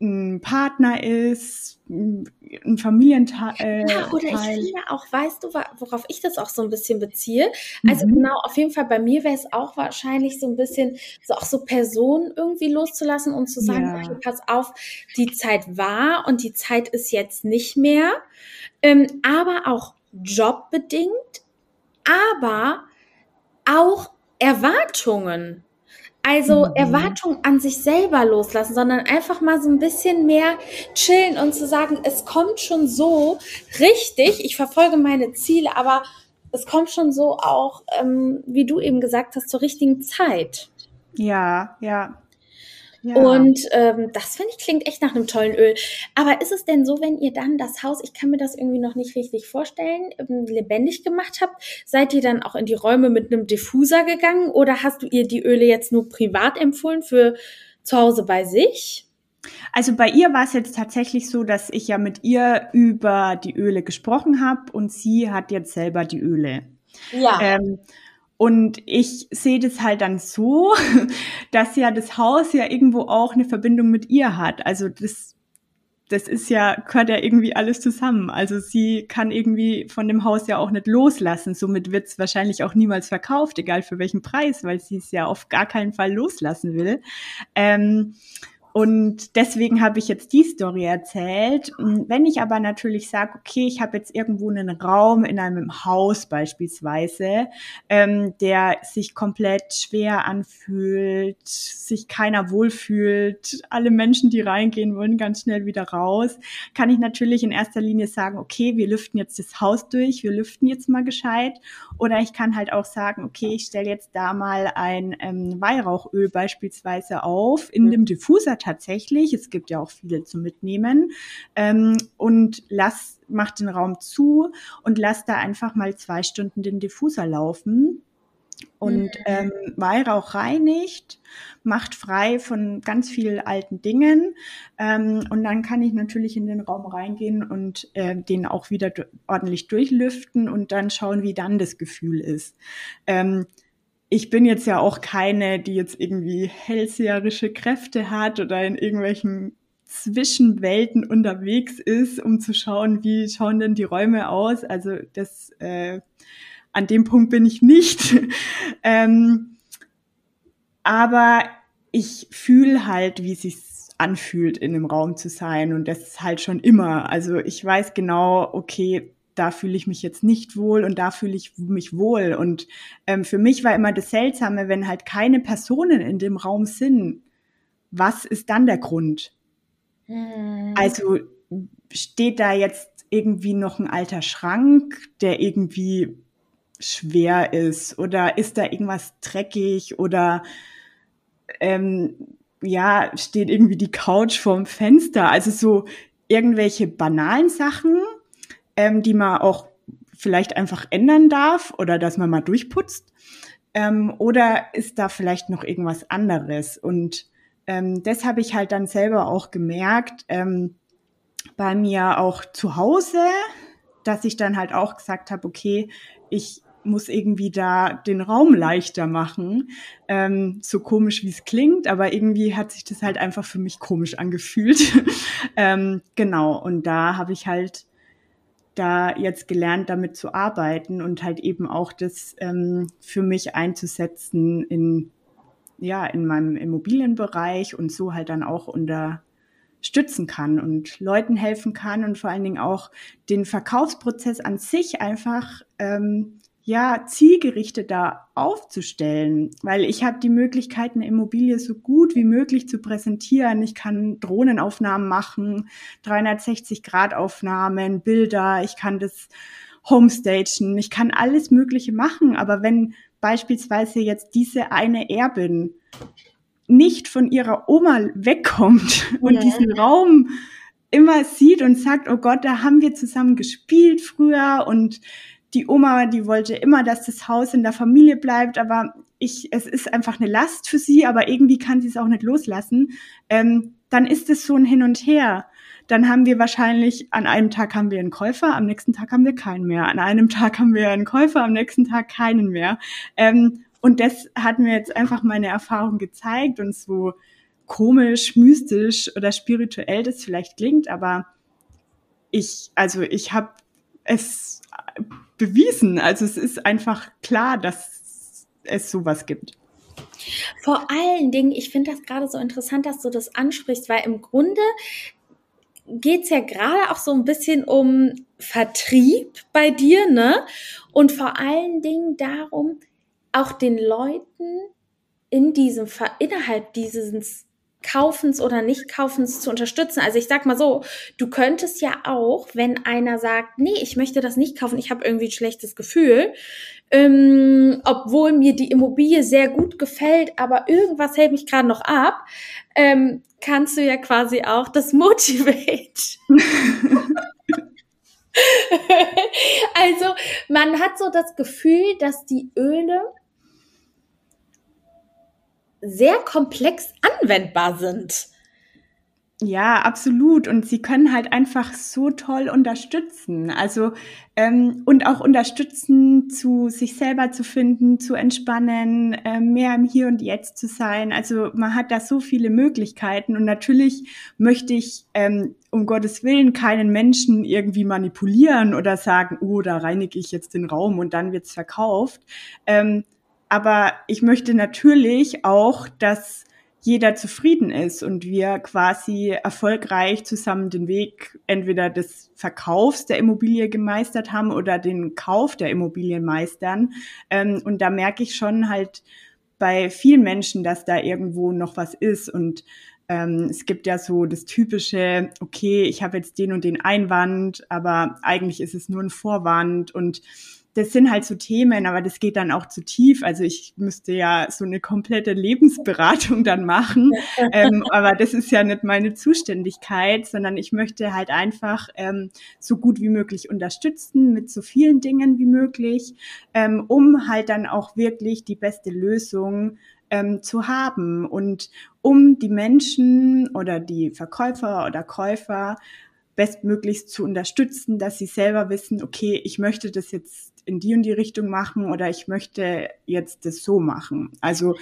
[SPEAKER 2] ein Partner ist, ein Familienteil.
[SPEAKER 1] Ja, oder ich finde auch, weißt du, worauf ich das auch so ein bisschen beziehe? Also mhm. genau, auf jeden Fall bei mir wäre es auch wahrscheinlich so ein bisschen, so auch so Personen irgendwie loszulassen und zu sagen, ja. okay, pass auf, die Zeit war und die Zeit ist jetzt nicht mehr. Ähm, aber auch jobbedingt, aber auch Erwartungen. Also mhm. Erwartungen an sich selber loslassen, sondern einfach mal so ein bisschen mehr chillen und zu sagen, es kommt schon so richtig, ich verfolge meine Ziele, aber es kommt schon so auch, ähm, wie du eben gesagt hast, zur richtigen Zeit.
[SPEAKER 2] Ja, ja.
[SPEAKER 1] Ja. Und ähm, das finde ich klingt echt nach einem tollen Öl. Aber ist es denn so, wenn ihr dann das Haus, ich kann mir das irgendwie noch nicht richtig vorstellen, ähm, lebendig gemacht habt, seid ihr dann auch in die Räume mit einem Diffuser gegangen oder hast du ihr die Öle jetzt nur privat empfohlen für zu Hause bei sich?
[SPEAKER 2] Also bei ihr war es jetzt tatsächlich so, dass ich ja mit ihr über die Öle gesprochen habe und sie hat jetzt selber die Öle. Ja. Ähm, und ich sehe das halt dann so, dass ja das Haus ja irgendwo auch eine Verbindung mit ihr hat. Also das, das ist ja, gehört ja irgendwie alles zusammen. Also sie kann irgendwie von dem Haus ja auch nicht loslassen. Somit wird es wahrscheinlich auch niemals verkauft, egal für welchen Preis, weil sie es ja auf gar keinen Fall loslassen will. Ähm, und deswegen habe ich jetzt die Story erzählt. Wenn ich aber natürlich sage, okay, ich habe jetzt irgendwo einen Raum in einem Haus beispielsweise, ähm, der sich komplett schwer anfühlt, sich keiner wohlfühlt, alle Menschen, die reingehen, wollen ganz schnell wieder raus, kann ich natürlich in erster Linie sagen, okay, wir lüften jetzt das Haus durch, wir lüften jetzt mal gescheit. Oder ich kann halt auch sagen, okay, ich stelle jetzt da mal ein ähm, Weihrauchöl beispielsweise auf in dem Diffuser tatsächlich. Es gibt ja auch viele zu mitnehmen. Ähm, und lass, mach den Raum zu und lass da einfach mal zwei Stunden den Diffuser laufen. Und mhm. ähm, Weihrauch reinigt, macht frei von ganz vielen alten Dingen. Ähm, und dann kann ich natürlich in den Raum reingehen und äh, den auch wieder ordentlich durchlüften und dann schauen, wie dann das Gefühl ist. Ähm, ich bin jetzt ja auch keine, die jetzt irgendwie hellseherische Kräfte hat oder in irgendwelchen Zwischenwelten unterwegs ist, um zu schauen, wie schauen denn die Räume aus. Also das äh, an dem Punkt bin ich nicht. ähm, aber ich fühle halt, wie es sich anfühlt, in einem Raum zu sein. Und das ist halt schon immer. Also ich weiß genau, okay, da fühle ich mich jetzt nicht wohl und da fühle ich mich wohl. Und ähm, für mich war immer das Seltsame, wenn halt keine Personen in dem Raum sind. Was ist dann der Grund? Hm. Also steht da jetzt irgendwie noch ein alter Schrank, der irgendwie schwer ist oder ist da irgendwas dreckig oder ähm, ja, steht irgendwie die Couch vorm Fenster. Also so irgendwelche banalen Sachen, ähm, die man auch vielleicht einfach ändern darf oder dass man mal durchputzt? Ähm, oder ist da vielleicht noch irgendwas anderes? Und ähm, das habe ich halt dann selber auch gemerkt, ähm, bei mir auch zu Hause, dass ich dann halt auch gesagt habe, okay, ich muss irgendwie da den Raum leichter machen. Ähm, so komisch wie es klingt, aber irgendwie hat sich das halt einfach für mich komisch angefühlt. ähm, genau, und da habe ich halt da jetzt gelernt, damit zu arbeiten und halt eben auch das ähm, für mich einzusetzen in, ja, in meinem Immobilienbereich und so halt dann auch unterstützen kann und Leuten helfen kann und vor allen Dingen auch den Verkaufsprozess an sich einfach ähm, ja, zielgerichteter aufzustellen, weil ich habe die Möglichkeit, eine Immobilie so gut wie möglich zu präsentieren. Ich kann Drohnenaufnahmen machen, 360-Grad-Aufnahmen, Bilder, ich kann das homestagen, ich kann alles Mögliche machen, aber wenn beispielsweise jetzt diese eine Erbin nicht von ihrer Oma wegkommt und ja. diesen Raum immer sieht und sagt, oh Gott, da haben wir zusammen gespielt früher und die Oma, die wollte immer, dass das Haus in der Familie bleibt, aber ich, es ist einfach eine Last für sie, aber irgendwie kann sie es auch nicht loslassen. Ähm, dann ist es so ein Hin und Her. Dann haben wir wahrscheinlich, an einem Tag haben wir einen Käufer, am nächsten Tag haben wir keinen mehr. An einem Tag haben wir einen Käufer, am nächsten Tag keinen mehr. Ähm, und das hat mir jetzt einfach meine Erfahrung gezeigt und so komisch, mystisch oder spirituell das vielleicht klingt, aber ich, also ich habe es bewiesen. Also es ist einfach klar, dass es sowas gibt.
[SPEAKER 1] Vor allen Dingen, ich finde das gerade so interessant, dass du das ansprichst, weil im Grunde geht es ja gerade auch so ein bisschen um Vertrieb bei dir, ne? Und vor allen Dingen darum, auch den Leuten in diesem innerhalb dieses Kaufens oder Nicht-Kaufens zu unterstützen. Also ich sag mal so, du könntest ja auch, wenn einer sagt, nee, ich möchte das nicht kaufen, ich habe irgendwie ein schlechtes Gefühl, ähm, obwohl mir die Immobilie sehr gut gefällt, aber irgendwas hält mich gerade noch ab, ähm, kannst du ja quasi auch das Motivate. also man hat so das Gefühl, dass die Öle sehr komplex anwendbar sind.
[SPEAKER 2] Ja, absolut. Und sie können halt einfach so toll unterstützen. Also ähm, und auch unterstützen, zu sich selber zu finden, zu entspannen, äh, mehr im Hier und Jetzt zu sein. Also man hat da so viele Möglichkeiten. Und natürlich möchte ich ähm, um Gottes Willen keinen Menschen irgendwie manipulieren oder sagen, oh, da reinige ich jetzt den Raum und dann wird's verkauft. Ähm, aber ich möchte natürlich auch, dass jeder zufrieden ist und wir quasi erfolgreich zusammen den Weg entweder des Verkaufs der Immobilie gemeistert haben oder den Kauf der Immobilien meistern. Ähm, und da merke ich schon halt bei vielen Menschen, dass da irgendwo noch was ist und ähm, es gibt ja so das typische, okay, ich habe jetzt den und den Einwand, aber eigentlich ist es nur ein Vorwand und das sind halt so Themen, aber das geht dann auch zu tief. Also ich müsste ja so eine komplette Lebensberatung dann machen. ähm, aber das ist ja nicht meine Zuständigkeit, sondern ich möchte halt einfach ähm, so gut wie möglich unterstützen mit so vielen Dingen wie möglich, ähm, um halt dann auch wirklich die beste Lösung ähm, zu haben und um die Menschen oder die Verkäufer oder Käufer bestmöglichst zu unterstützen, dass sie selber wissen, okay, ich möchte das jetzt in die und die Richtung machen oder ich möchte jetzt das so machen. Also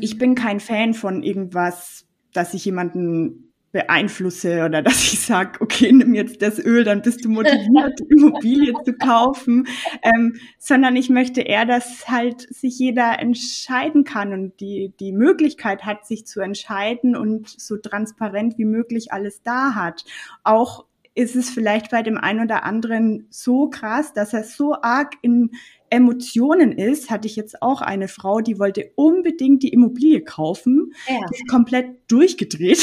[SPEAKER 2] ich bin kein Fan von irgendwas, dass ich jemanden beeinflusse oder dass ich sage, okay, nimm jetzt das Öl, dann bist du motiviert, Immobilie zu kaufen, ähm, sondern ich möchte eher, dass halt sich jeder entscheiden kann und die, die Möglichkeit hat, sich zu entscheiden und so transparent wie möglich alles da hat. Auch ist es vielleicht bei dem einen oder anderen so krass, dass er so arg in Emotionen ist, hatte ich jetzt auch eine Frau, die wollte unbedingt die Immobilie kaufen, ja. ist komplett durchgedreht.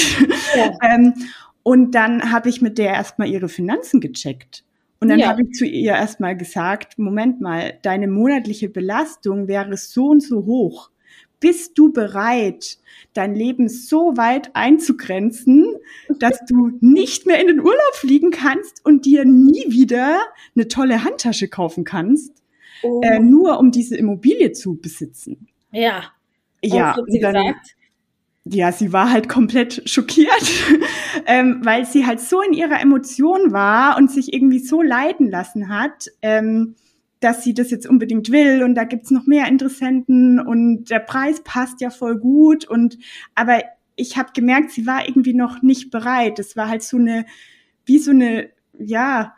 [SPEAKER 2] Ja. ähm, und dann habe ich mit der erstmal ihre Finanzen gecheckt. Und dann ja. habe ich zu ihr erstmal gesagt, Moment mal, deine monatliche Belastung wäre so und so hoch bist du bereit, dein Leben so weit einzugrenzen, dass du nicht mehr in den Urlaub fliegen kannst und dir nie wieder eine tolle Handtasche kaufen kannst, oh. äh, nur um diese Immobilie zu besitzen.
[SPEAKER 1] Ja.
[SPEAKER 2] Ja, und sie dann, ja, sie war halt komplett schockiert, ähm, weil sie halt so in ihrer Emotion war und sich irgendwie so leiden lassen hat. Ähm, dass sie das jetzt unbedingt will und da gibt's noch mehr Interessenten und der Preis passt ja voll gut und aber ich habe gemerkt, sie war irgendwie noch nicht bereit. Es war halt so eine wie so eine ja,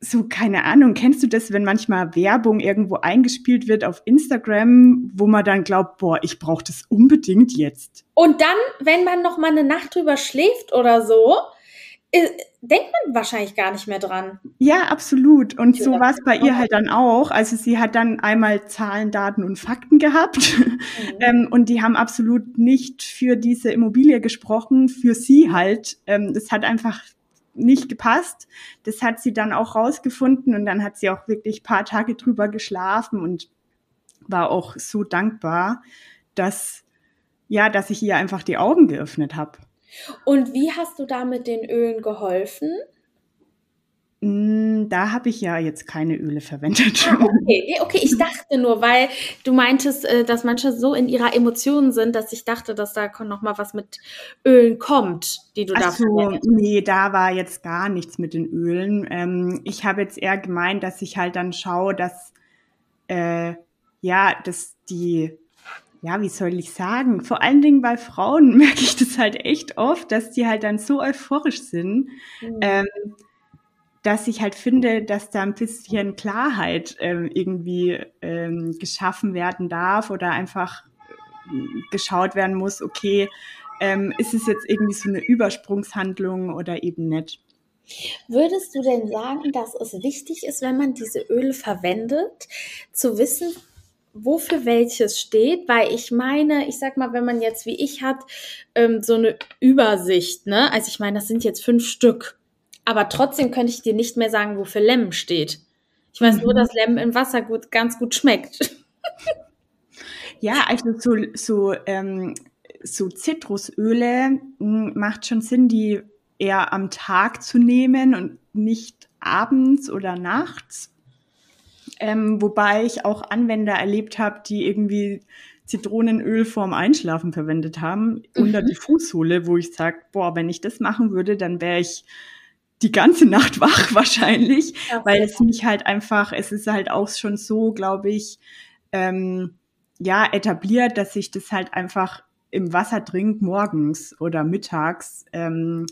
[SPEAKER 2] so keine Ahnung, kennst du das, wenn manchmal Werbung irgendwo eingespielt wird auf Instagram, wo man dann glaubt, boah, ich brauche das unbedingt jetzt.
[SPEAKER 1] Und dann, wenn man noch mal eine Nacht drüber schläft oder so, denkt man wahrscheinlich gar nicht mehr dran.
[SPEAKER 2] Ja, absolut. Und so war es bei ihr halt dann auch. Also sie hat dann einmal Zahlen, Daten und Fakten gehabt. Mhm. ähm, und die haben absolut nicht für diese Immobilie gesprochen, für sie halt. Ähm, das hat einfach nicht gepasst. Das hat sie dann auch rausgefunden und dann hat sie auch wirklich paar Tage drüber geschlafen und war auch so dankbar, dass ja, dass ich ihr einfach die Augen geöffnet habe.
[SPEAKER 1] Und wie hast du da mit den Ölen geholfen?
[SPEAKER 2] Mm, da habe ich ja jetzt keine Öle verwendet.
[SPEAKER 1] Ah, okay, okay, ich dachte nur, weil du meintest, äh, dass manche so in ihrer Emotionen sind, dass ich dachte, dass da noch mal was mit Ölen kommt, die du Ach da so.
[SPEAKER 2] Nee, da war jetzt gar nichts mit den Ölen. Ähm, ich habe jetzt eher gemeint, dass ich halt dann schaue, dass äh, ja, dass die ja, wie soll ich sagen? Vor allen Dingen bei Frauen merke ich das halt echt oft, dass die halt dann so euphorisch sind, mhm. ähm, dass ich halt finde, dass da ein bisschen Klarheit ähm, irgendwie ähm, geschaffen werden darf oder einfach äh, geschaut werden muss, okay, ähm, ist es jetzt irgendwie so eine Übersprungshandlung oder eben nicht.
[SPEAKER 1] Würdest du denn sagen, dass es wichtig ist, wenn man diese Öle verwendet, zu wissen, wofür welches steht, weil ich meine, ich sag mal, wenn man jetzt wie ich hat, ähm, so eine Übersicht, ne? Also ich meine, das sind jetzt fünf Stück. Aber trotzdem könnte ich dir nicht mehr sagen, wofür Lemon steht. Ich weiß mhm. nur, dass Lemon im Wasser gut, ganz gut schmeckt.
[SPEAKER 2] Ja, also so, so, ähm, so Zitrusöle hm, macht schon Sinn, die eher am Tag zu nehmen und nicht abends oder nachts. Ähm, wobei ich auch Anwender erlebt habe, die irgendwie Zitronenöl vorm Einschlafen verwendet haben, mhm. unter die Fußsohle, wo ich sage, boah, wenn ich das machen würde, dann wäre ich die ganze Nacht wach wahrscheinlich, ja, weil es mich halt einfach, es ist halt auch schon so, glaube ich, ähm, ja, etabliert, dass ich das halt einfach im Wasser trinke morgens oder mittags, ähm,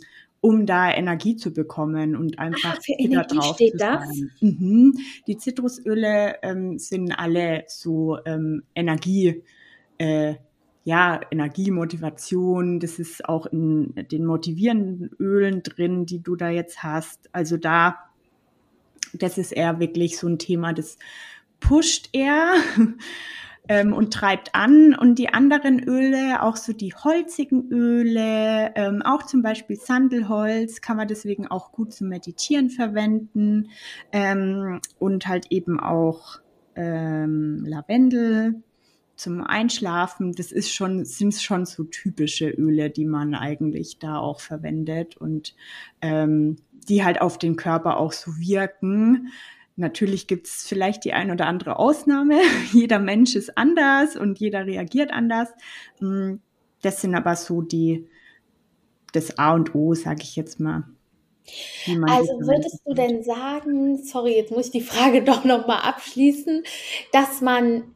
[SPEAKER 2] um da Energie zu bekommen und einfach
[SPEAKER 1] ah, für Energie drauf steht das?
[SPEAKER 2] Mhm. Die Zitrusöle ähm, sind alle so ähm, Energie, äh, ja, Energie, Motivation. Das ist auch in den motivierenden Ölen drin, die du da jetzt hast. Also da, das ist eher wirklich so ein Thema, das pusht eher. ähm, und treibt an. Und die anderen Öle, auch so die holzigen Öle, ähm, auch zum Beispiel Sandelholz, kann man deswegen auch gut zum Meditieren verwenden. Ähm, und halt eben auch ähm, Lavendel zum Einschlafen. Das ist schon, sind schon so typische Öle, die man eigentlich da auch verwendet und ähm, die halt auf den Körper auch so wirken. Natürlich gibt es vielleicht die ein oder andere Ausnahme. jeder Mensch ist anders und jeder reagiert anders. Mm, das sind aber so die, das A und O, sage ich jetzt mal.
[SPEAKER 1] Also würdest du denn sagen, sorry, jetzt muss ich die Frage doch nochmal abschließen, dass man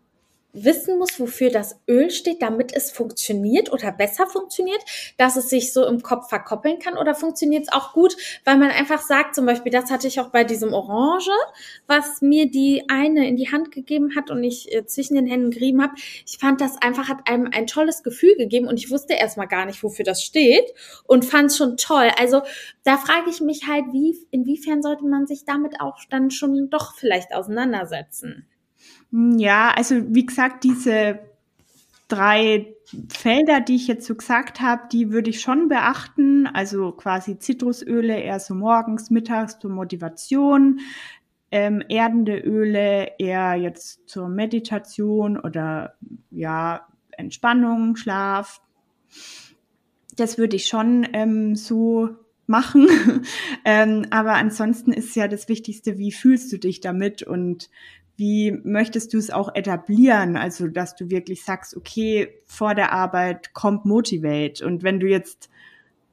[SPEAKER 1] wissen muss, wofür das Öl steht, damit es funktioniert oder besser funktioniert, dass es sich so im Kopf verkoppeln kann oder funktioniert es auch gut, weil man einfach sagt, zum Beispiel, das hatte ich auch bei diesem Orange, was mir die eine in die Hand gegeben hat und ich äh, zwischen den Händen gerieben habe. Ich fand das einfach, hat einem ein tolles Gefühl gegeben und ich wusste erstmal gar nicht, wofür das steht und fand es schon toll. Also da frage ich mich halt, wie, inwiefern sollte man sich damit auch dann schon doch vielleicht auseinandersetzen?
[SPEAKER 2] Hm, ja, also wie gesagt, diese drei Felder, die ich jetzt so gesagt habe, die würde ich schon beachten. Also quasi Zitrusöle eher so morgens, mittags zur Motivation, ähm, erdende Öle eher jetzt zur Meditation oder ja Entspannung, Schlaf. Das würde ich schon ähm, so machen. ähm, aber ansonsten ist ja das Wichtigste, wie fühlst du dich damit und wie möchtest du es auch etablieren? Also, dass du wirklich sagst, okay, vor der Arbeit kommt Motivate. Und wenn du jetzt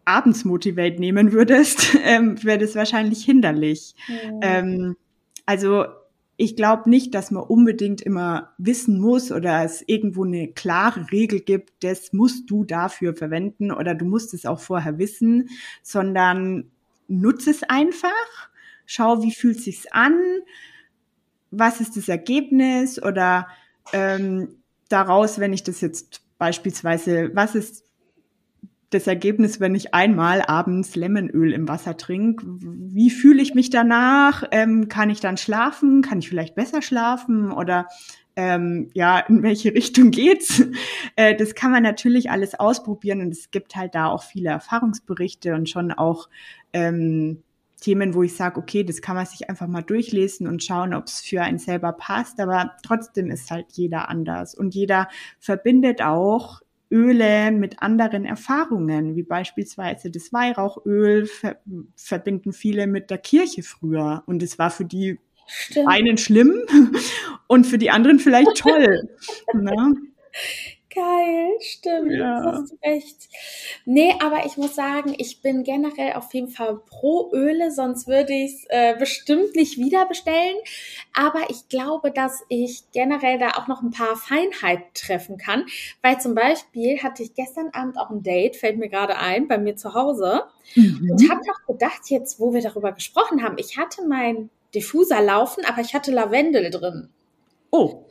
[SPEAKER 2] abends Motivate nehmen würdest, ähm, wäre das wahrscheinlich hinderlich. Mhm. Ähm, also, ich glaube nicht, dass man unbedingt immer wissen muss oder es irgendwo eine klare Regel gibt, das musst du dafür verwenden oder du musst es auch vorher wissen, sondern nutze es einfach, schau, wie fühlt sich's an, was ist das Ergebnis oder ähm, daraus, wenn ich das jetzt beispielsweise, was ist das Ergebnis, wenn ich einmal abends Lemonöl im Wasser trinke? Wie fühle ich mich danach? Ähm, kann ich dann schlafen? Kann ich vielleicht besser schlafen? Oder ähm, ja, in welche Richtung geht's? Äh, das kann man natürlich alles ausprobieren und es gibt halt da auch viele Erfahrungsberichte und schon auch ähm, Themen, wo ich sage, okay, das kann man sich einfach mal durchlesen und schauen, ob es für einen selber passt. Aber trotzdem ist halt jeder anders und jeder verbindet auch Öle mit anderen Erfahrungen, wie beispielsweise das Weihrauchöl ver verbinden viele mit der Kirche früher und es war für die Stimmt. einen schlimm und für die anderen vielleicht toll. ne?
[SPEAKER 1] Geil, stimmt. Ja. Hast du recht. Nee, aber ich muss sagen, ich bin generell auf jeden Fall pro Öle, sonst würde ich es äh, bestimmt nicht wieder bestellen. Aber ich glaube, dass ich generell da auch noch ein paar Feinheiten treffen kann. Weil zum Beispiel hatte ich gestern Abend auch ein Date, fällt mir gerade ein, bei mir zu Hause. Mhm. Und habe noch gedacht, jetzt, wo wir darüber gesprochen haben, ich hatte meinen Diffuser laufen, aber ich hatte Lavendel drin.
[SPEAKER 2] Oh.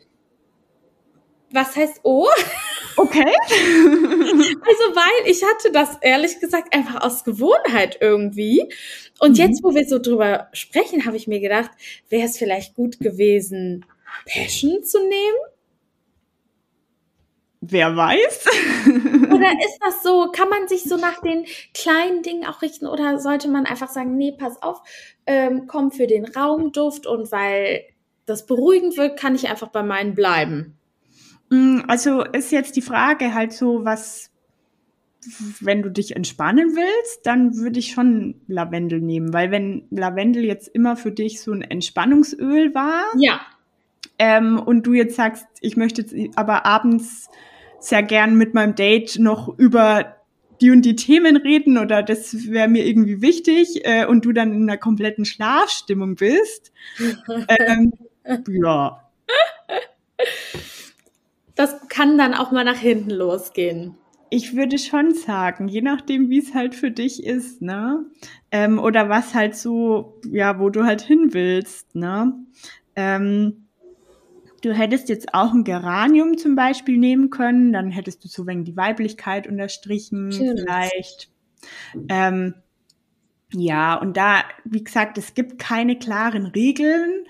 [SPEAKER 1] Was heißt oh?
[SPEAKER 2] Okay.
[SPEAKER 1] also, weil ich hatte das ehrlich gesagt einfach aus Gewohnheit irgendwie. Und mhm. jetzt, wo wir so drüber sprechen, habe ich mir gedacht, wäre es vielleicht gut gewesen, Passion zu nehmen?
[SPEAKER 2] wer weiß.
[SPEAKER 1] oder ist das so, kann man sich so nach den kleinen Dingen auch richten oder sollte man einfach sagen, nee, pass auf, ähm, komm für den Raumduft und weil das beruhigend wirkt, kann ich einfach bei meinen bleiben?
[SPEAKER 2] Mm, also ist jetzt die Frage halt so, was, wenn du dich entspannen willst, dann würde ich schon Lavendel nehmen, weil wenn Lavendel jetzt immer für dich so ein Entspannungsöl war,
[SPEAKER 1] ja.
[SPEAKER 2] Ähm, und du jetzt sagst, ich möchte jetzt aber abends sehr gern mit meinem Date noch über die und die Themen reden oder das wäre mir irgendwie wichtig äh, und du dann in einer kompletten Schlafstimmung bist, ähm, ja.
[SPEAKER 1] Das kann dann auch mal nach hinten losgehen.
[SPEAKER 2] Ich würde schon sagen, je nachdem, wie es halt für dich ist, ne? Ähm, oder was halt so, ja, wo du halt hin willst, ne? Ähm, du hättest jetzt auch ein Geranium zum Beispiel nehmen können, dann hättest du so wenig die Weiblichkeit unterstrichen, Schön. vielleicht. Ähm, ja, und da, wie gesagt, es gibt keine klaren Regeln.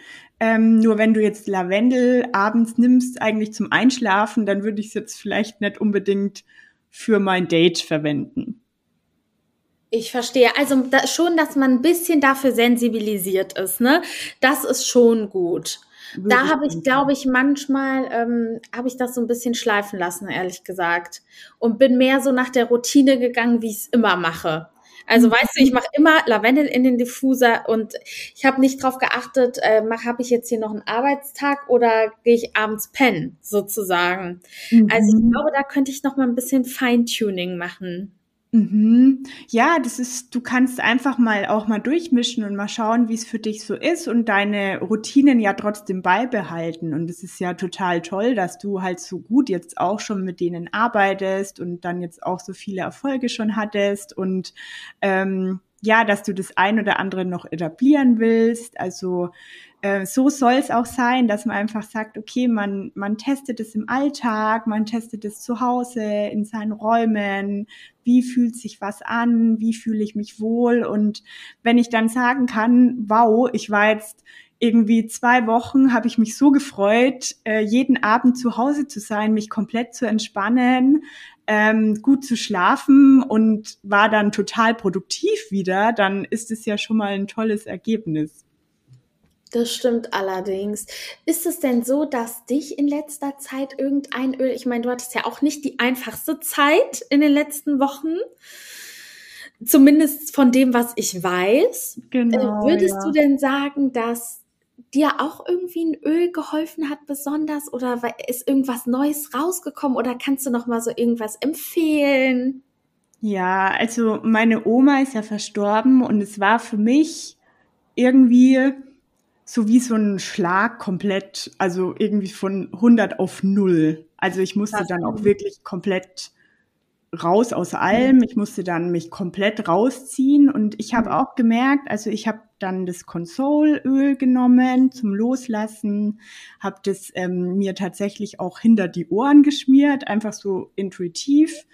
[SPEAKER 2] Ähm, nur wenn du jetzt Lavendel abends nimmst, eigentlich zum Einschlafen, dann würde ich es jetzt vielleicht nicht unbedingt für mein Date verwenden.
[SPEAKER 1] Ich verstehe. Also da, schon, dass man ein bisschen dafür sensibilisiert ist, ne? Das ist schon gut. Da habe ich, glaube ich, manchmal ähm, habe ich das so ein bisschen schleifen lassen, ehrlich gesagt. Und bin mehr so nach der Routine gegangen, wie ich es immer mache. Also mhm. weißt du, ich mache immer Lavendel in den Diffuser und ich habe nicht drauf geachtet, äh, habe ich jetzt hier noch einen Arbeitstag oder gehe ich abends pennen, sozusagen. Mhm. Also ich mhm. glaube, da könnte ich noch mal ein bisschen Feintuning machen.
[SPEAKER 2] Mhm. Ja, das ist, du kannst einfach mal auch mal durchmischen und mal schauen, wie es für dich so ist und deine Routinen ja trotzdem beibehalten. Und es ist ja total toll, dass du halt so gut jetzt auch schon mit denen arbeitest und dann jetzt auch so viele Erfolge schon hattest und ähm, ja, dass du das ein oder andere noch etablieren willst. Also äh, so soll es auch sein, dass man einfach sagt, okay, man, man testet es im Alltag, man testet es zu Hause, in seinen Räumen, wie fühlt sich was an, wie fühle ich mich wohl. Und wenn ich dann sagen kann, wow, ich war jetzt irgendwie zwei Wochen, habe ich mich so gefreut, äh, jeden Abend zu Hause zu sein, mich komplett zu entspannen, ähm, gut zu schlafen und war dann total produktiv wieder, dann ist es ja schon mal ein tolles Ergebnis.
[SPEAKER 1] Das stimmt allerdings. Ist es denn so, dass dich in letzter Zeit irgendein Öl, ich meine, du hattest ja auch nicht die einfachste Zeit in den letzten Wochen, zumindest von dem, was ich weiß. Genau. Äh, würdest ja. du denn sagen, dass dir auch irgendwie ein Öl geholfen hat besonders oder ist irgendwas Neues rausgekommen oder kannst du noch mal so irgendwas empfehlen?
[SPEAKER 2] Ja, also meine Oma ist ja verstorben und es war für mich irgendwie so wie so ein Schlag komplett, also irgendwie von 100 auf 0. Also ich musste das dann auch wirklich komplett raus aus allem. Ich musste dann mich komplett rausziehen und ich habe mhm. auch gemerkt, also ich habe dann das Consolöl genommen zum Loslassen, habe das ähm, mir tatsächlich auch hinter die Ohren geschmiert, einfach so intuitiv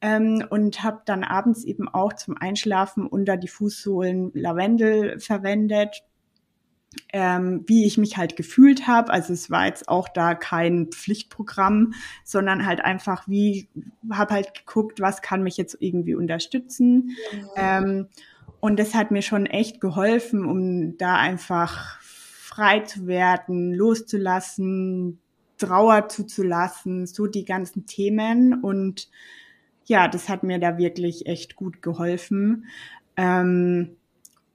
[SPEAKER 2] ähm, und habe dann abends eben auch zum Einschlafen unter die Fußsohlen Lavendel verwendet ähm, wie ich mich halt gefühlt habe. Also es war jetzt auch da kein Pflichtprogramm, sondern halt einfach, wie habe halt geguckt, was kann mich jetzt irgendwie unterstützen. Ähm, und das hat mir schon echt geholfen, um da einfach frei zu werden, loszulassen, Trauer zuzulassen, so die ganzen Themen. Und ja, das hat mir da wirklich echt gut geholfen. Ähm,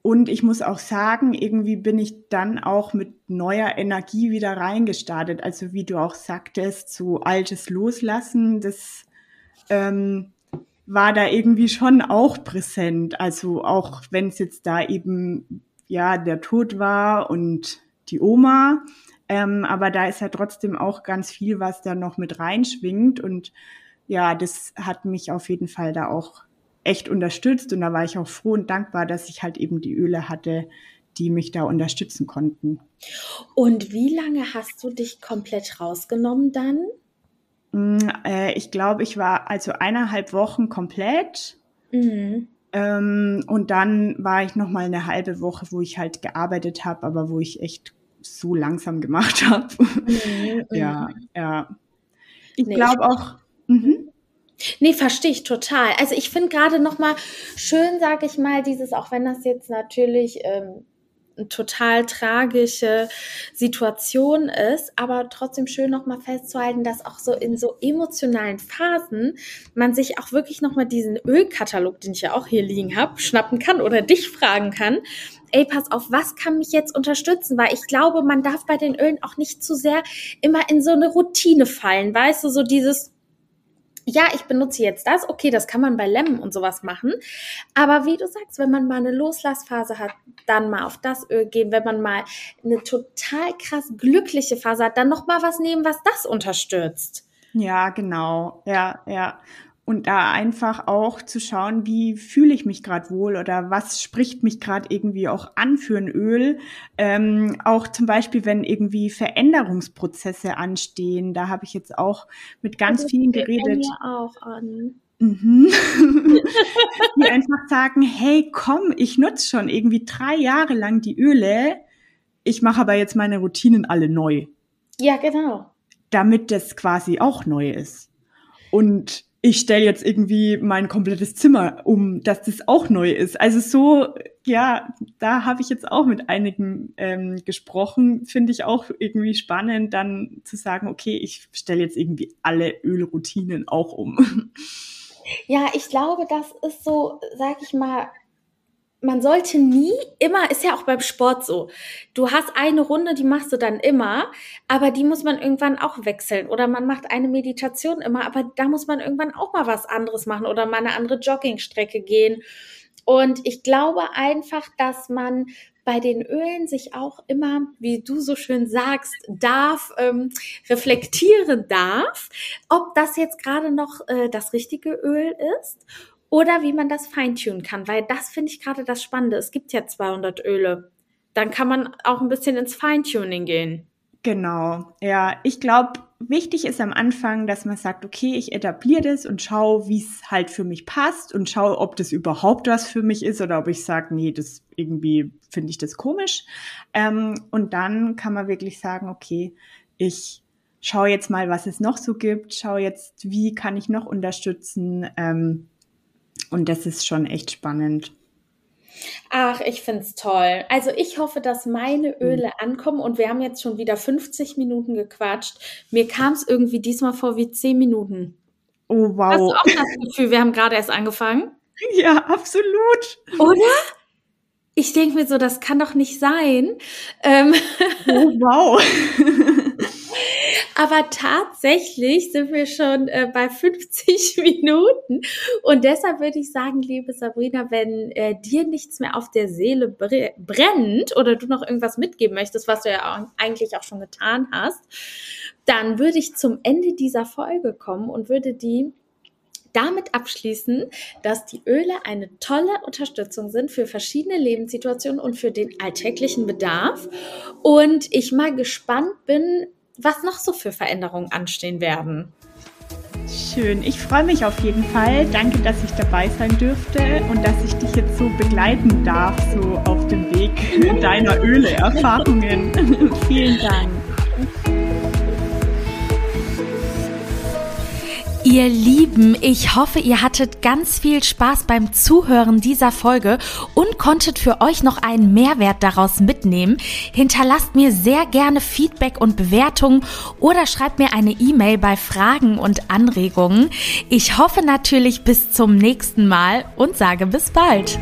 [SPEAKER 2] und ich muss auch sagen, irgendwie bin ich dann auch mit neuer Energie wieder reingestartet. Also wie du auch sagtest, so altes Loslassen, das ähm, war da irgendwie schon auch präsent. Also auch wenn es jetzt da eben ja der Tod war und die Oma, ähm, aber da ist ja trotzdem auch ganz viel, was da noch mit reinschwingt. Und ja, das hat mich auf jeden Fall da auch echt unterstützt und da war ich auch froh und dankbar, dass ich halt eben die Öle hatte, die mich da unterstützen konnten.
[SPEAKER 1] Und wie lange hast du dich komplett rausgenommen dann?
[SPEAKER 2] Mm, äh, ich glaube, ich war also eineinhalb Wochen komplett. Mhm. Ähm, und dann war ich noch mal eine halbe Woche, wo ich halt gearbeitet habe, aber wo ich echt so langsam gemacht habe. Mhm, ja, mhm. ja. Ich nee, glaube auch,
[SPEAKER 1] Mhm. Nee, verstehe ich total. Also ich finde gerade noch mal schön, sage ich mal, dieses, auch wenn das jetzt natürlich ähm, eine total tragische Situation ist, aber trotzdem schön nochmal festzuhalten, dass auch so in so emotionalen Phasen man sich auch wirklich nochmal diesen Ölkatalog, den ich ja auch hier liegen habe, schnappen kann oder dich fragen kann. Ey, pass auf, was kann mich jetzt unterstützen? Weil ich glaube, man darf bei den Ölen auch nicht zu sehr immer in so eine Routine fallen, weißt du, so dieses, ja, ich benutze jetzt das, okay, das kann man bei Lemon und sowas machen. Aber wie du sagst, wenn man mal eine Loslassphase hat, dann mal auf das Öl gehen. Wenn man mal eine total krass glückliche Phase hat, dann noch mal was nehmen, was das unterstützt.
[SPEAKER 2] Ja, genau. Ja, ja und da einfach auch zu schauen, wie fühle ich mich gerade wohl oder was spricht mich gerade irgendwie auch an für ein Öl. Ähm, auch zum Beispiel, wenn irgendwie Veränderungsprozesse anstehen, da habe ich jetzt auch mit ganz also, vielen geredet. Mir auch an. Mhm. die einfach sagen, hey, komm, ich nutze schon irgendwie drei Jahre lang die Öle, ich mache aber jetzt meine Routinen alle neu.
[SPEAKER 1] Ja, genau.
[SPEAKER 2] Damit das quasi auch neu ist. Und ich stelle jetzt irgendwie mein komplettes Zimmer um, dass das auch neu ist. Also so, ja, da habe ich jetzt auch mit einigen ähm, gesprochen. Finde ich auch irgendwie spannend, dann zu sagen, okay, ich stelle jetzt irgendwie alle Ölroutinen auch um.
[SPEAKER 1] Ja, ich glaube, das ist so, sag ich mal, man sollte nie immer, ist ja auch beim Sport so. Du hast eine Runde, die machst du dann immer, aber die muss man irgendwann auch wechseln. Oder man macht eine Meditation immer, aber da muss man irgendwann auch mal was anderes machen oder mal eine andere Joggingstrecke gehen. Und ich glaube einfach, dass man bei den Ölen sich auch immer, wie du so schön sagst, darf, ähm, reflektieren darf, ob das jetzt gerade noch äh, das richtige Öl ist oder wie man das feintunen kann, weil das finde ich gerade das Spannende. Es gibt ja 200 Öle. Dann kann man auch ein bisschen ins Feintuning gehen.
[SPEAKER 2] Genau, ja. Ich glaube, wichtig ist am Anfang, dass man sagt, okay, ich etabliere das und schaue, wie es halt für mich passt und schaue, ob das überhaupt was für mich ist oder ob ich sage, nee, das irgendwie finde ich das komisch. Ähm, und dann kann man wirklich sagen, okay, ich schaue jetzt mal, was es noch so gibt, schaue jetzt, wie kann ich noch unterstützen. Ähm, und das ist schon echt spannend.
[SPEAKER 1] Ach, ich find's toll. Also ich hoffe, dass meine hm. Öle ankommen und wir haben jetzt schon wieder 50 Minuten gequatscht. Mir kam es irgendwie diesmal vor wie 10 Minuten.
[SPEAKER 2] Oh, wow. Hast du
[SPEAKER 1] auch das Gefühl, wir haben gerade erst angefangen?
[SPEAKER 2] Ja, absolut.
[SPEAKER 1] Oder? Ich denke mir so, das kann doch nicht sein. Ähm
[SPEAKER 2] oh, wow.
[SPEAKER 1] Aber tatsächlich sind wir schon äh, bei 50 Minuten. Und deshalb würde ich sagen, liebe Sabrina, wenn äh, dir nichts mehr auf der Seele bre brennt oder du noch irgendwas mitgeben möchtest, was du ja auch, eigentlich auch schon getan hast, dann würde ich zum Ende dieser Folge kommen und würde die damit abschließen, dass die Öle eine tolle Unterstützung sind für verschiedene Lebenssituationen und für den alltäglichen Bedarf. Und ich mal gespannt bin, was noch so für Veränderungen anstehen werden.
[SPEAKER 2] Schön, ich freue mich auf jeden Fall. Danke, dass ich dabei sein dürfte und dass ich dich jetzt so begleiten darf, so auf dem Weg deiner Öle-Erfahrungen. Vielen Dank.
[SPEAKER 1] Ihr Lieben, ich hoffe, ihr hattet ganz viel Spaß beim Zuhören dieser Folge und konntet für euch noch einen Mehrwert daraus mitnehmen. Hinterlasst mir sehr gerne Feedback und Bewertungen oder schreibt mir eine E-Mail bei Fragen und Anregungen. Ich hoffe natürlich bis zum nächsten Mal und sage bis bald.